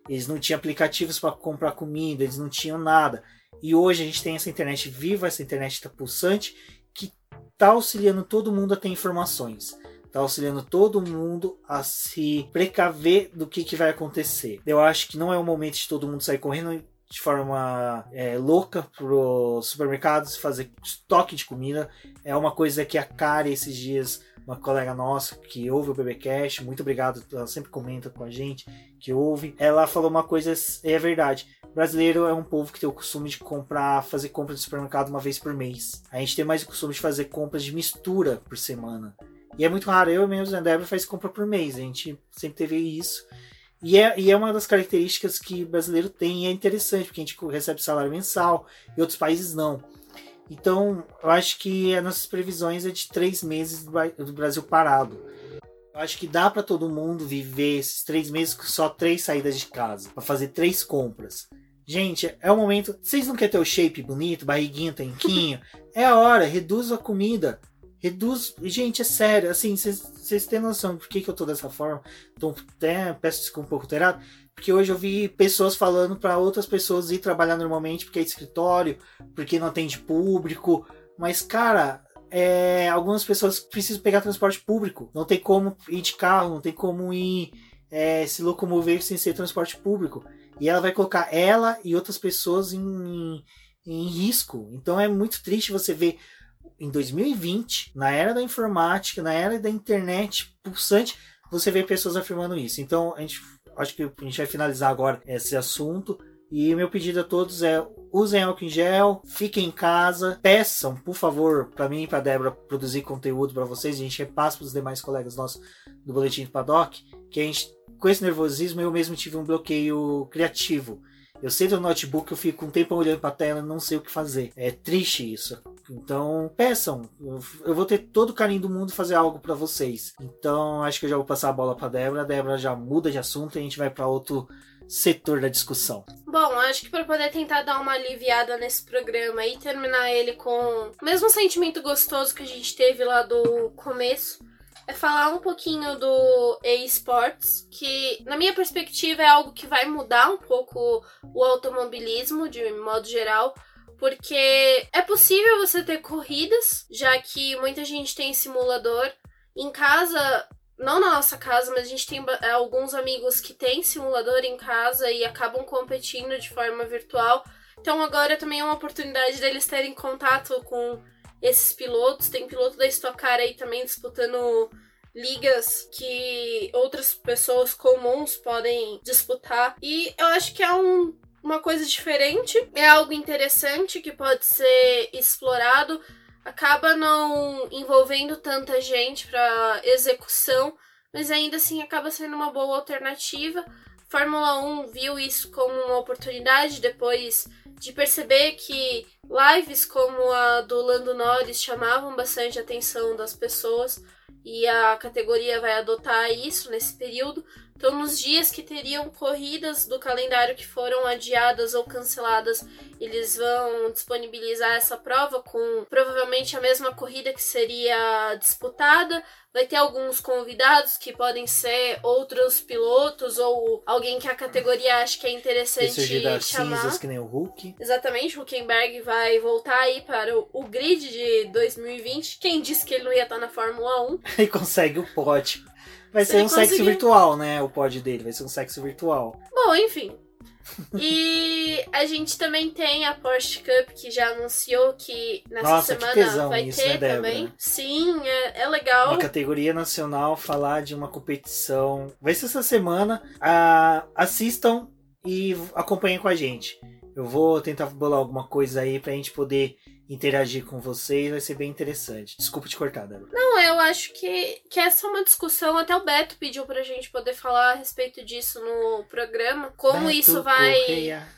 eles não tinham aplicativos para comprar comida, eles não tinham nada. E hoje a gente tem essa internet viva, essa internet está pulsante, que está auxiliando todo mundo a ter informações. Está auxiliando todo mundo a se precaver do que, que vai acontecer. Eu acho que não é o momento de todo mundo sair correndo de forma é, louca para supermercados fazer estoque de comida. É uma coisa que a Kari esses dias, uma colega nossa que ouve o BBcast, muito obrigado, ela sempre comenta com a gente que ouve. Ela falou uma coisa, é verdade. O brasileiro é um povo que tem o costume de comprar, fazer compras de supermercado uma vez por mês. A gente tem mais o costume de fazer compras de mistura por semana. E é muito raro, eu mesmo, a Débora faz compra por mês. A gente sempre teve isso. E é, e é uma das características que o brasileiro tem e é interessante, porque a gente recebe salário mensal e outros países não. Então, eu acho que as nossas previsões é de três meses do Brasil parado. Eu acho que dá para todo mundo viver esses três meses com só três saídas de casa, para fazer três compras. Gente, é o momento. Vocês não querem ter o shape bonito, barriguinha, tanquinho? é a hora, reduz a comida. Reduz. Gente, é sério, assim, vocês têm noção por que, que eu tô dessa forma? Então, até peço desculpa um pouco terado, porque hoje eu vi pessoas falando para outras pessoas ir trabalhar normalmente porque é escritório, porque não atende público. Mas, cara, é, algumas pessoas precisam pegar transporte público. Não tem como ir de carro, não tem como ir é, se locomover sem ser transporte público. E ela vai colocar ela e outras pessoas em, em, em risco. Então é muito triste você ver em 2020, na era da informática, na era da internet pulsante, você vê pessoas afirmando isso. Então, a gente, acho que a gente vai finalizar agora esse assunto. E meu pedido a todos é: usem álcool em gel, fiquem em casa, peçam, por favor, para mim e para Débora produzir conteúdo para vocês. A gente repassa para os demais colegas nossos do Boletim do Paddock, que a gente, com esse nervosismo, eu mesmo tive um bloqueio criativo. Eu sei do notebook, eu fico um tempo olhando para a tela não sei o que fazer. É triste isso. Então, peçam. Eu vou ter todo o carinho do mundo fazer algo para vocês. Então, acho que eu já vou passar a bola para Débora. A Débora já muda de assunto e a gente vai para outro setor da discussão. Bom, acho que para poder tentar dar uma aliviada nesse programa e terminar ele com o mesmo sentimento gostoso que a gente teve lá do começo, é falar um pouquinho do eSports, que na minha perspectiva é algo que vai mudar um pouco o automobilismo de modo geral, porque é possível você ter corridas, já que muita gente tem simulador. Em casa, não na nossa casa, mas a gente tem alguns amigos que têm simulador em casa e acabam competindo de forma virtual. Então agora também é uma oportunidade deles terem contato com esses pilotos. Tem piloto da Stock Car aí também disputando ligas que outras pessoas comuns podem disputar. E eu acho que é um, uma coisa diferente, é algo interessante que pode ser explorado. Acaba não envolvendo tanta gente para execução, mas ainda assim acaba sendo uma boa alternativa. Fórmula 1 viu isso como uma oportunidade depois de perceber que lives como a do Lando Norris chamavam bastante a atenção das pessoas e a categoria vai adotar isso nesse período. Então, nos dias que teriam corridas do calendário que foram adiadas ou canceladas, eles vão disponibilizar essa prova com provavelmente a mesma corrida que seria disputada. Vai ter alguns convidados que podem ser outros pilotos ou alguém que a categoria acha que é interessante e chamar. Cinzas, que nem o Hulk. Exatamente, o Huckenberg vai voltar aí para o, o grid de 2020. Quem disse que ele não ia estar na Fórmula 1? e consegue o pódio. Vai ser um sexo virtual, né? O pod dele, vai ser um sexo virtual. Bom, enfim. e a gente também tem a Porsche Cup que já anunciou que nessa Nossa, semana vai isso, ter né, também. Sim, é, é legal. Uma categoria nacional falar de uma competição. Vai ser essa semana. Ah, assistam e acompanhem com a gente. Eu vou tentar bolar alguma coisa aí pra gente poder interagir com vocês, vai ser bem interessante. Desculpa te cortar, Débora. Não, eu acho que, que essa é uma discussão, até o Beto pediu pra gente poder falar a respeito disso no programa. Como Beto isso vai. Correia.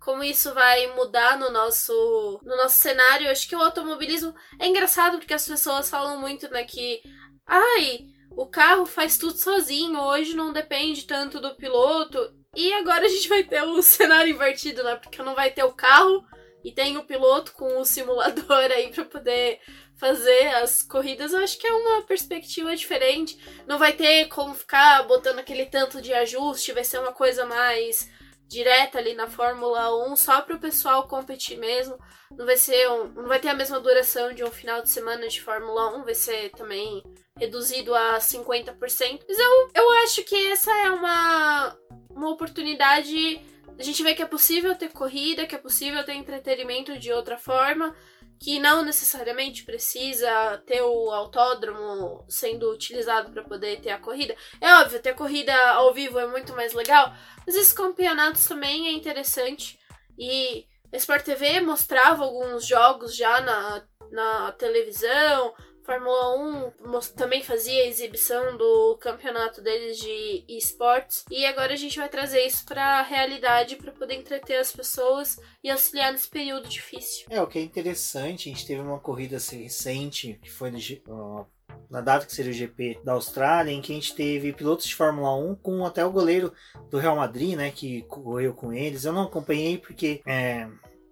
Como isso vai mudar no nosso, no nosso cenário. Eu acho que o automobilismo é engraçado porque as pessoas falam muito, né, que. Ai, o carro faz tudo sozinho, hoje não depende tanto do piloto. E agora a gente vai ter o cenário invertido, né? Porque não vai ter o carro, e tem o piloto com o simulador aí para poder fazer as corridas, eu acho que é uma perspectiva diferente. Não vai ter como ficar botando aquele tanto de ajuste, vai ser uma coisa mais direta ali na Fórmula 1, só para o pessoal competir mesmo. Não vai ser um, não vai ter a mesma duração de um final de semana de Fórmula 1, vai ser também reduzido a 50%. Mas eu, eu acho que essa é uma, uma oportunidade a gente vê que é possível ter corrida, que é possível ter entretenimento de outra forma, que não necessariamente precisa ter o autódromo sendo utilizado para poder ter a corrida. É óbvio, ter corrida ao vivo é muito mais legal, mas esses campeonatos também é interessante. E a Sport TV mostrava alguns jogos já na, na televisão, Fórmula 1 também fazia exibição do campeonato deles de esportes e agora a gente vai trazer isso para a realidade para poder entreter as pessoas e auxiliar nesse período difícil. É, o que é interessante, a gente teve uma corrida assim, recente que foi no, na data que seria o GP da Austrália, em que a gente teve pilotos de Fórmula 1 com até o goleiro do Real Madrid, né, que correu com eles. Eu não acompanhei porque é,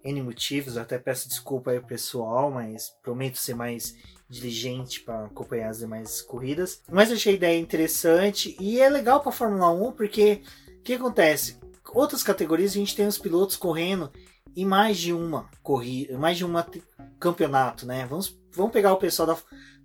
N motivos, eu até peço desculpa aí pessoal, mas prometo ser mais diligente para acompanhar as demais corridas. Mas achei a ideia interessante e é legal para Fórmula 1 porque o que acontece? Outras categorias a gente tem os pilotos correndo em mais de uma corrida, mais de uma campeonato, né? Vamos, vamos pegar o pessoal da,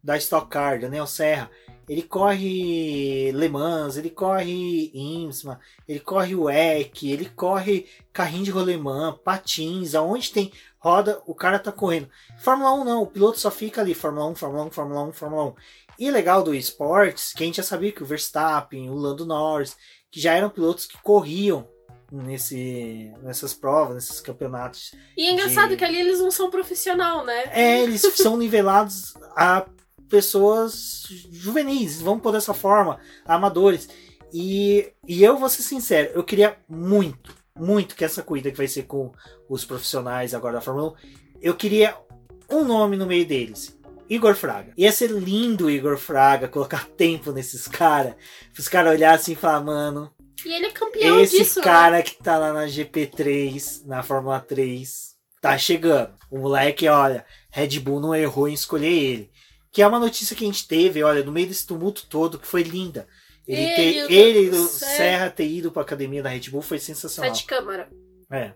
da Stock Car, Daniel Serra. Ele corre Le Mans, ele corre IMSMA, ele corre WEC, ele corre carrinho de rolemã, patins, aonde tem roda, o cara tá correndo. Fórmula 1 não, o piloto só fica ali, Fórmula 1, Fórmula 1, Fórmula 1, Fórmula 1. E legal do esportes, que a gente já sabia que o Verstappen, o Lando Norris, que já eram pilotos que corriam nesse, nessas provas, nesses campeonatos. E é engraçado de... que ali eles não são profissional, né? É, eles são nivelados a pessoas juvenis, vamos por dessa forma, amadores. E, e eu vou ser sincero, eu queria muito, muito que essa corrida que vai ser com os profissionais agora da Fórmula 1, eu queria um nome no meio deles. Igor Fraga. Ia ser lindo Igor Fraga colocar tempo nesses caras. Os caras olharem assim e falar, mano. E ele é campeão esse disso. Esse né? cara né? que tá lá na GP3, na Fórmula 3, tá chegando. O moleque, olha, Red Bull não errou em escolher ele. Que é uma notícia que a gente teve, olha, no meio desse tumulto todo, que foi linda. Ele, ele, ter, ele o Serra ter ido pra academia da Red Bull foi sensacional. Sete câmara. É.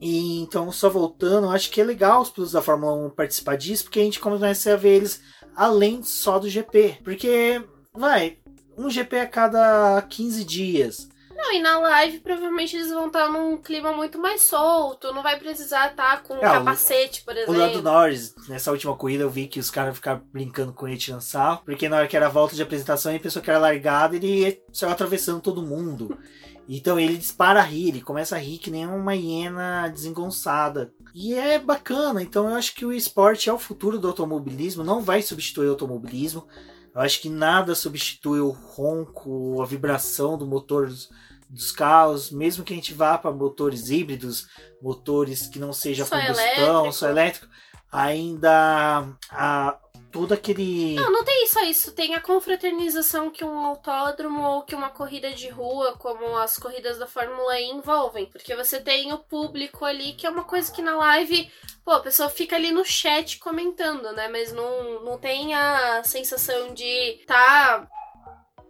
E então, só voltando, acho que é legal os pilotos da Fórmula 1 participar disso, porque a gente começa a ver eles além só do GP. Porque, vai, um GP a cada 15 dias. Não, e na live provavelmente eles vão estar num clima muito mais solto, não vai precisar estar com um é, capacete, por exemplo. O Lando Norris, nessa última corrida, eu vi que os caras ficaram brincando com ele tirando sarro, porque na hora que era a volta de apresentação, ele pensou que era largado ele saiu atravessando todo mundo. Então ele dispara a rir, ele começa a rir que nem uma hiena desengonçada. E é bacana, então eu acho que o esporte é o futuro do automobilismo, não vai substituir o automobilismo. Eu acho que nada substitui o ronco, a vibração do motor dos, dos carros, mesmo que a gente vá para motores híbridos, motores que não seja só combustão, elétrico. só elétrico, ainda a, todo aquele. Não, não tem só isso. Tem a confraternização que um autódromo ou que uma corrida de rua, como as corridas da Fórmula E, envolvem. Porque você tem o público ali, que é uma coisa que na live, pô, a pessoa fica ali no chat comentando, né? Mas não, não tem a sensação de tá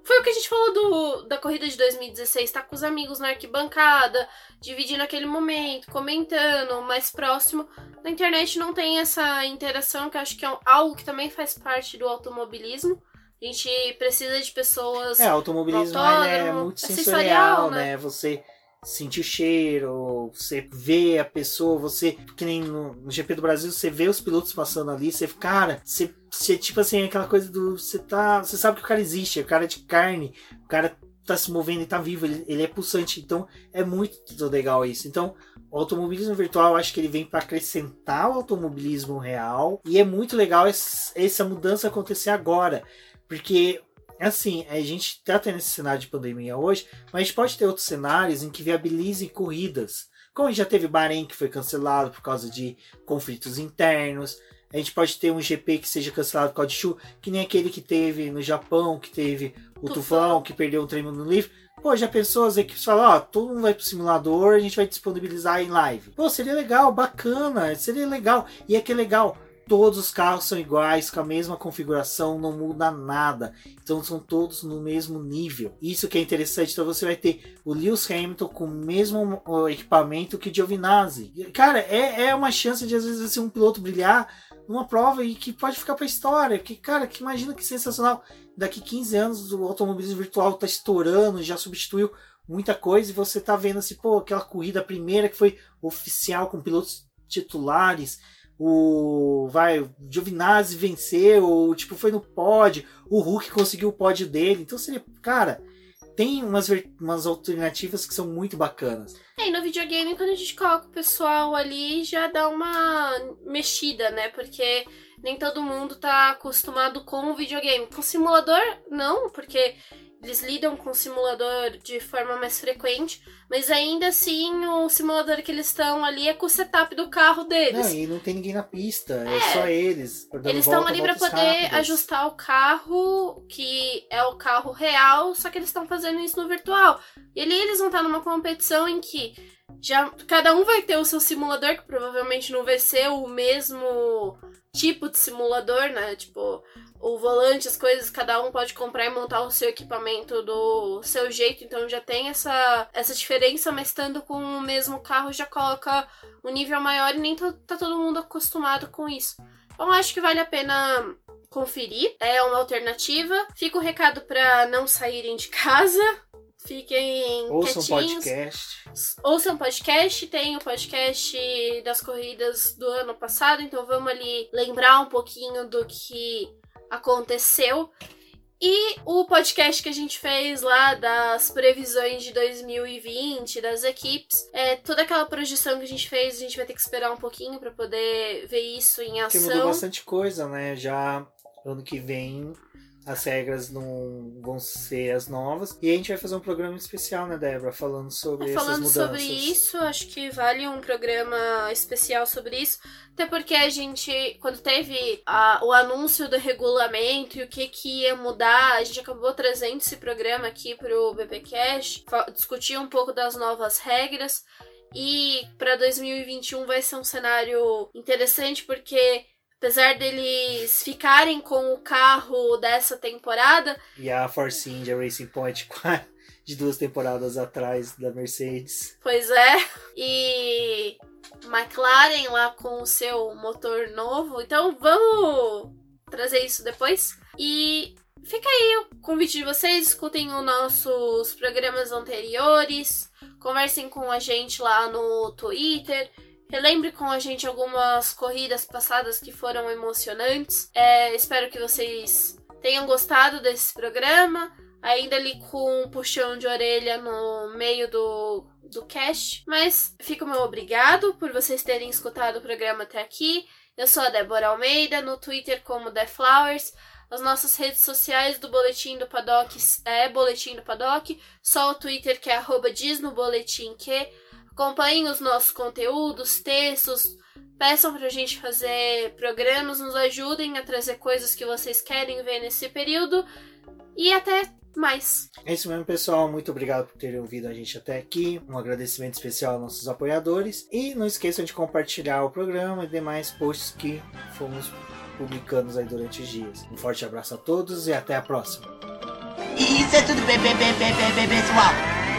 foi o que a gente falou do, da corrida de 2016, tá com os amigos na arquibancada, dividindo aquele momento, comentando, mais próximo. Na internet não tem essa interação, que eu acho que é algo que também faz parte do automobilismo. A gente precisa de pessoas. É, automobilismo é muito sensorial, né? né? Você sentir cheiro, você vê a pessoa, você, que nem no, GP do Brasil, você vê os pilotos passando ali, você, cara, você, você tipo assim, aquela coisa do, você tá, você sabe que o cara existe, é o cara de carne, o cara tá se movendo e tá vivo, ele, ele é pulsante, então é muito legal isso. Então, o automobilismo virtual, acho que ele vem para acrescentar o automobilismo real, e é muito legal essa mudança acontecer agora, porque assim, a gente tá tendo esse cenário de pandemia hoje, mas a gente pode ter outros cenários em que viabilizem corridas. Como já teve Bahrein que foi cancelado por causa de conflitos internos. A gente pode ter um GP que seja cancelado por causa de chuva, que nem aquele que teve no Japão, que teve o tufão, que perdeu o treino no livro. Pô, já pensou as equipes falar, ó, todo mundo vai pro simulador, a gente vai disponibilizar em live. Pô, seria legal, bacana, seria legal. E é que é legal, todos os carros são iguais, com a mesma configuração, não muda nada. Então são todos no mesmo nível. Isso que é interessante. Então você vai ter o Lewis Hamilton com o mesmo equipamento que o Giovinazzi. Cara, é, é uma chance de às vezes assim, um piloto brilhar numa prova e que pode ficar para história. Que, cara, que imagina que sensacional. Daqui 15 anos o automobilismo virtual está estourando, já substituiu muita coisa e você tá vendo assim, pô, aquela corrida primeira que foi oficial com pilotos titulares, o vai, Giovinazzi venceu, tipo, foi no pódio, o Hulk conseguiu o pódio dele. Então seria, cara, tem umas, umas alternativas que são muito bacanas. É, e no videogame, quando a gente coloca o pessoal ali, já dá uma mexida, né? Porque nem todo mundo tá acostumado com o videogame. Com o simulador, não, porque eles lidam com o simulador de forma mais frequente, mas ainda assim o simulador que eles estão ali é com o setup do carro deles. Não, e não tem ninguém na pista, é, é só eles. Eles estão ali para poder rápidas. ajustar o carro, que é o carro real, só que eles estão fazendo isso no virtual. E ali eles vão estar numa competição em que já cada um vai ter o seu simulador, que provavelmente não vai ser o mesmo tipo de simulador, né? Tipo, o volante, as coisas, cada um pode comprar e montar o seu equipamento do seu jeito, então já tem essa, essa diferença, mas estando com o mesmo carro já coloca um nível maior e nem tá, todo mundo acostumado com isso. Então acho que vale a pena conferir, é uma alternativa. Fica o recado para não saírem de casa, Fiquem Ouçam quietinhos. podcast. Ouçam podcast. Tem o podcast das corridas do ano passado. Então vamos ali lembrar um pouquinho do que aconteceu. E o podcast que a gente fez lá das previsões de 2020 das equipes, é toda aquela projeção que a gente fez, a gente vai ter que esperar um pouquinho para poder ver isso em ação. Porque mudou bastante coisa, né? Já ano que vem as regras não vão ser as novas. E a gente vai fazer um programa especial, né, Débora? Falando sobre falando essas mudanças. Falando sobre isso, acho que vale um programa especial sobre isso. Até porque a gente, quando teve a, o anúncio do regulamento e o que, que ia mudar, a gente acabou trazendo esse programa aqui pro BBcast, discutir um pouco das novas regras. E para 2021 vai ser um cenário interessante porque Apesar deles ficarem com o carro dessa temporada. E a Force India Racing Point de duas temporadas atrás da Mercedes. Pois é. E McLaren lá com o seu motor novo. Então vamos trazer isso depois. E fica aí o convite de vocês, escutem os nossos programas anteriores, conversem com a gente lá no Twitter. Relembre com a gente algumas corridas passadas que foram emocionantes. É, espero que vocês tenham gostado desse programa. Ainda ali com um puxão de orelha no meio do, do cast. Mas fica o meu obrigado por vocês terem escutado o programa até aqui. Eu sou a Débora Almeida, no Twitter como The Flowers. As nossas redes sociais do Boletim do Paddock é Boletim do Paddock. Só o Twitter que é arroba diz no boletim que. Acompanhem os nossos conteúdos, textos, peçam para a gente fazer programas, nos ajudem a trazer coisas que vocês querem ver nesse período e até mais. É isso mesmo, pessoal. Muito obrigado por terem ouvido a gente até aqui. Um agradecimento especial aos nossos apoiadores. E não esqueçam de compartilhar o programa e demais posts que fomos publicando aí durante os dias. Um forte abraço a todos e até a próxima. Isso é tudo, bem, bem, bem, pessoal.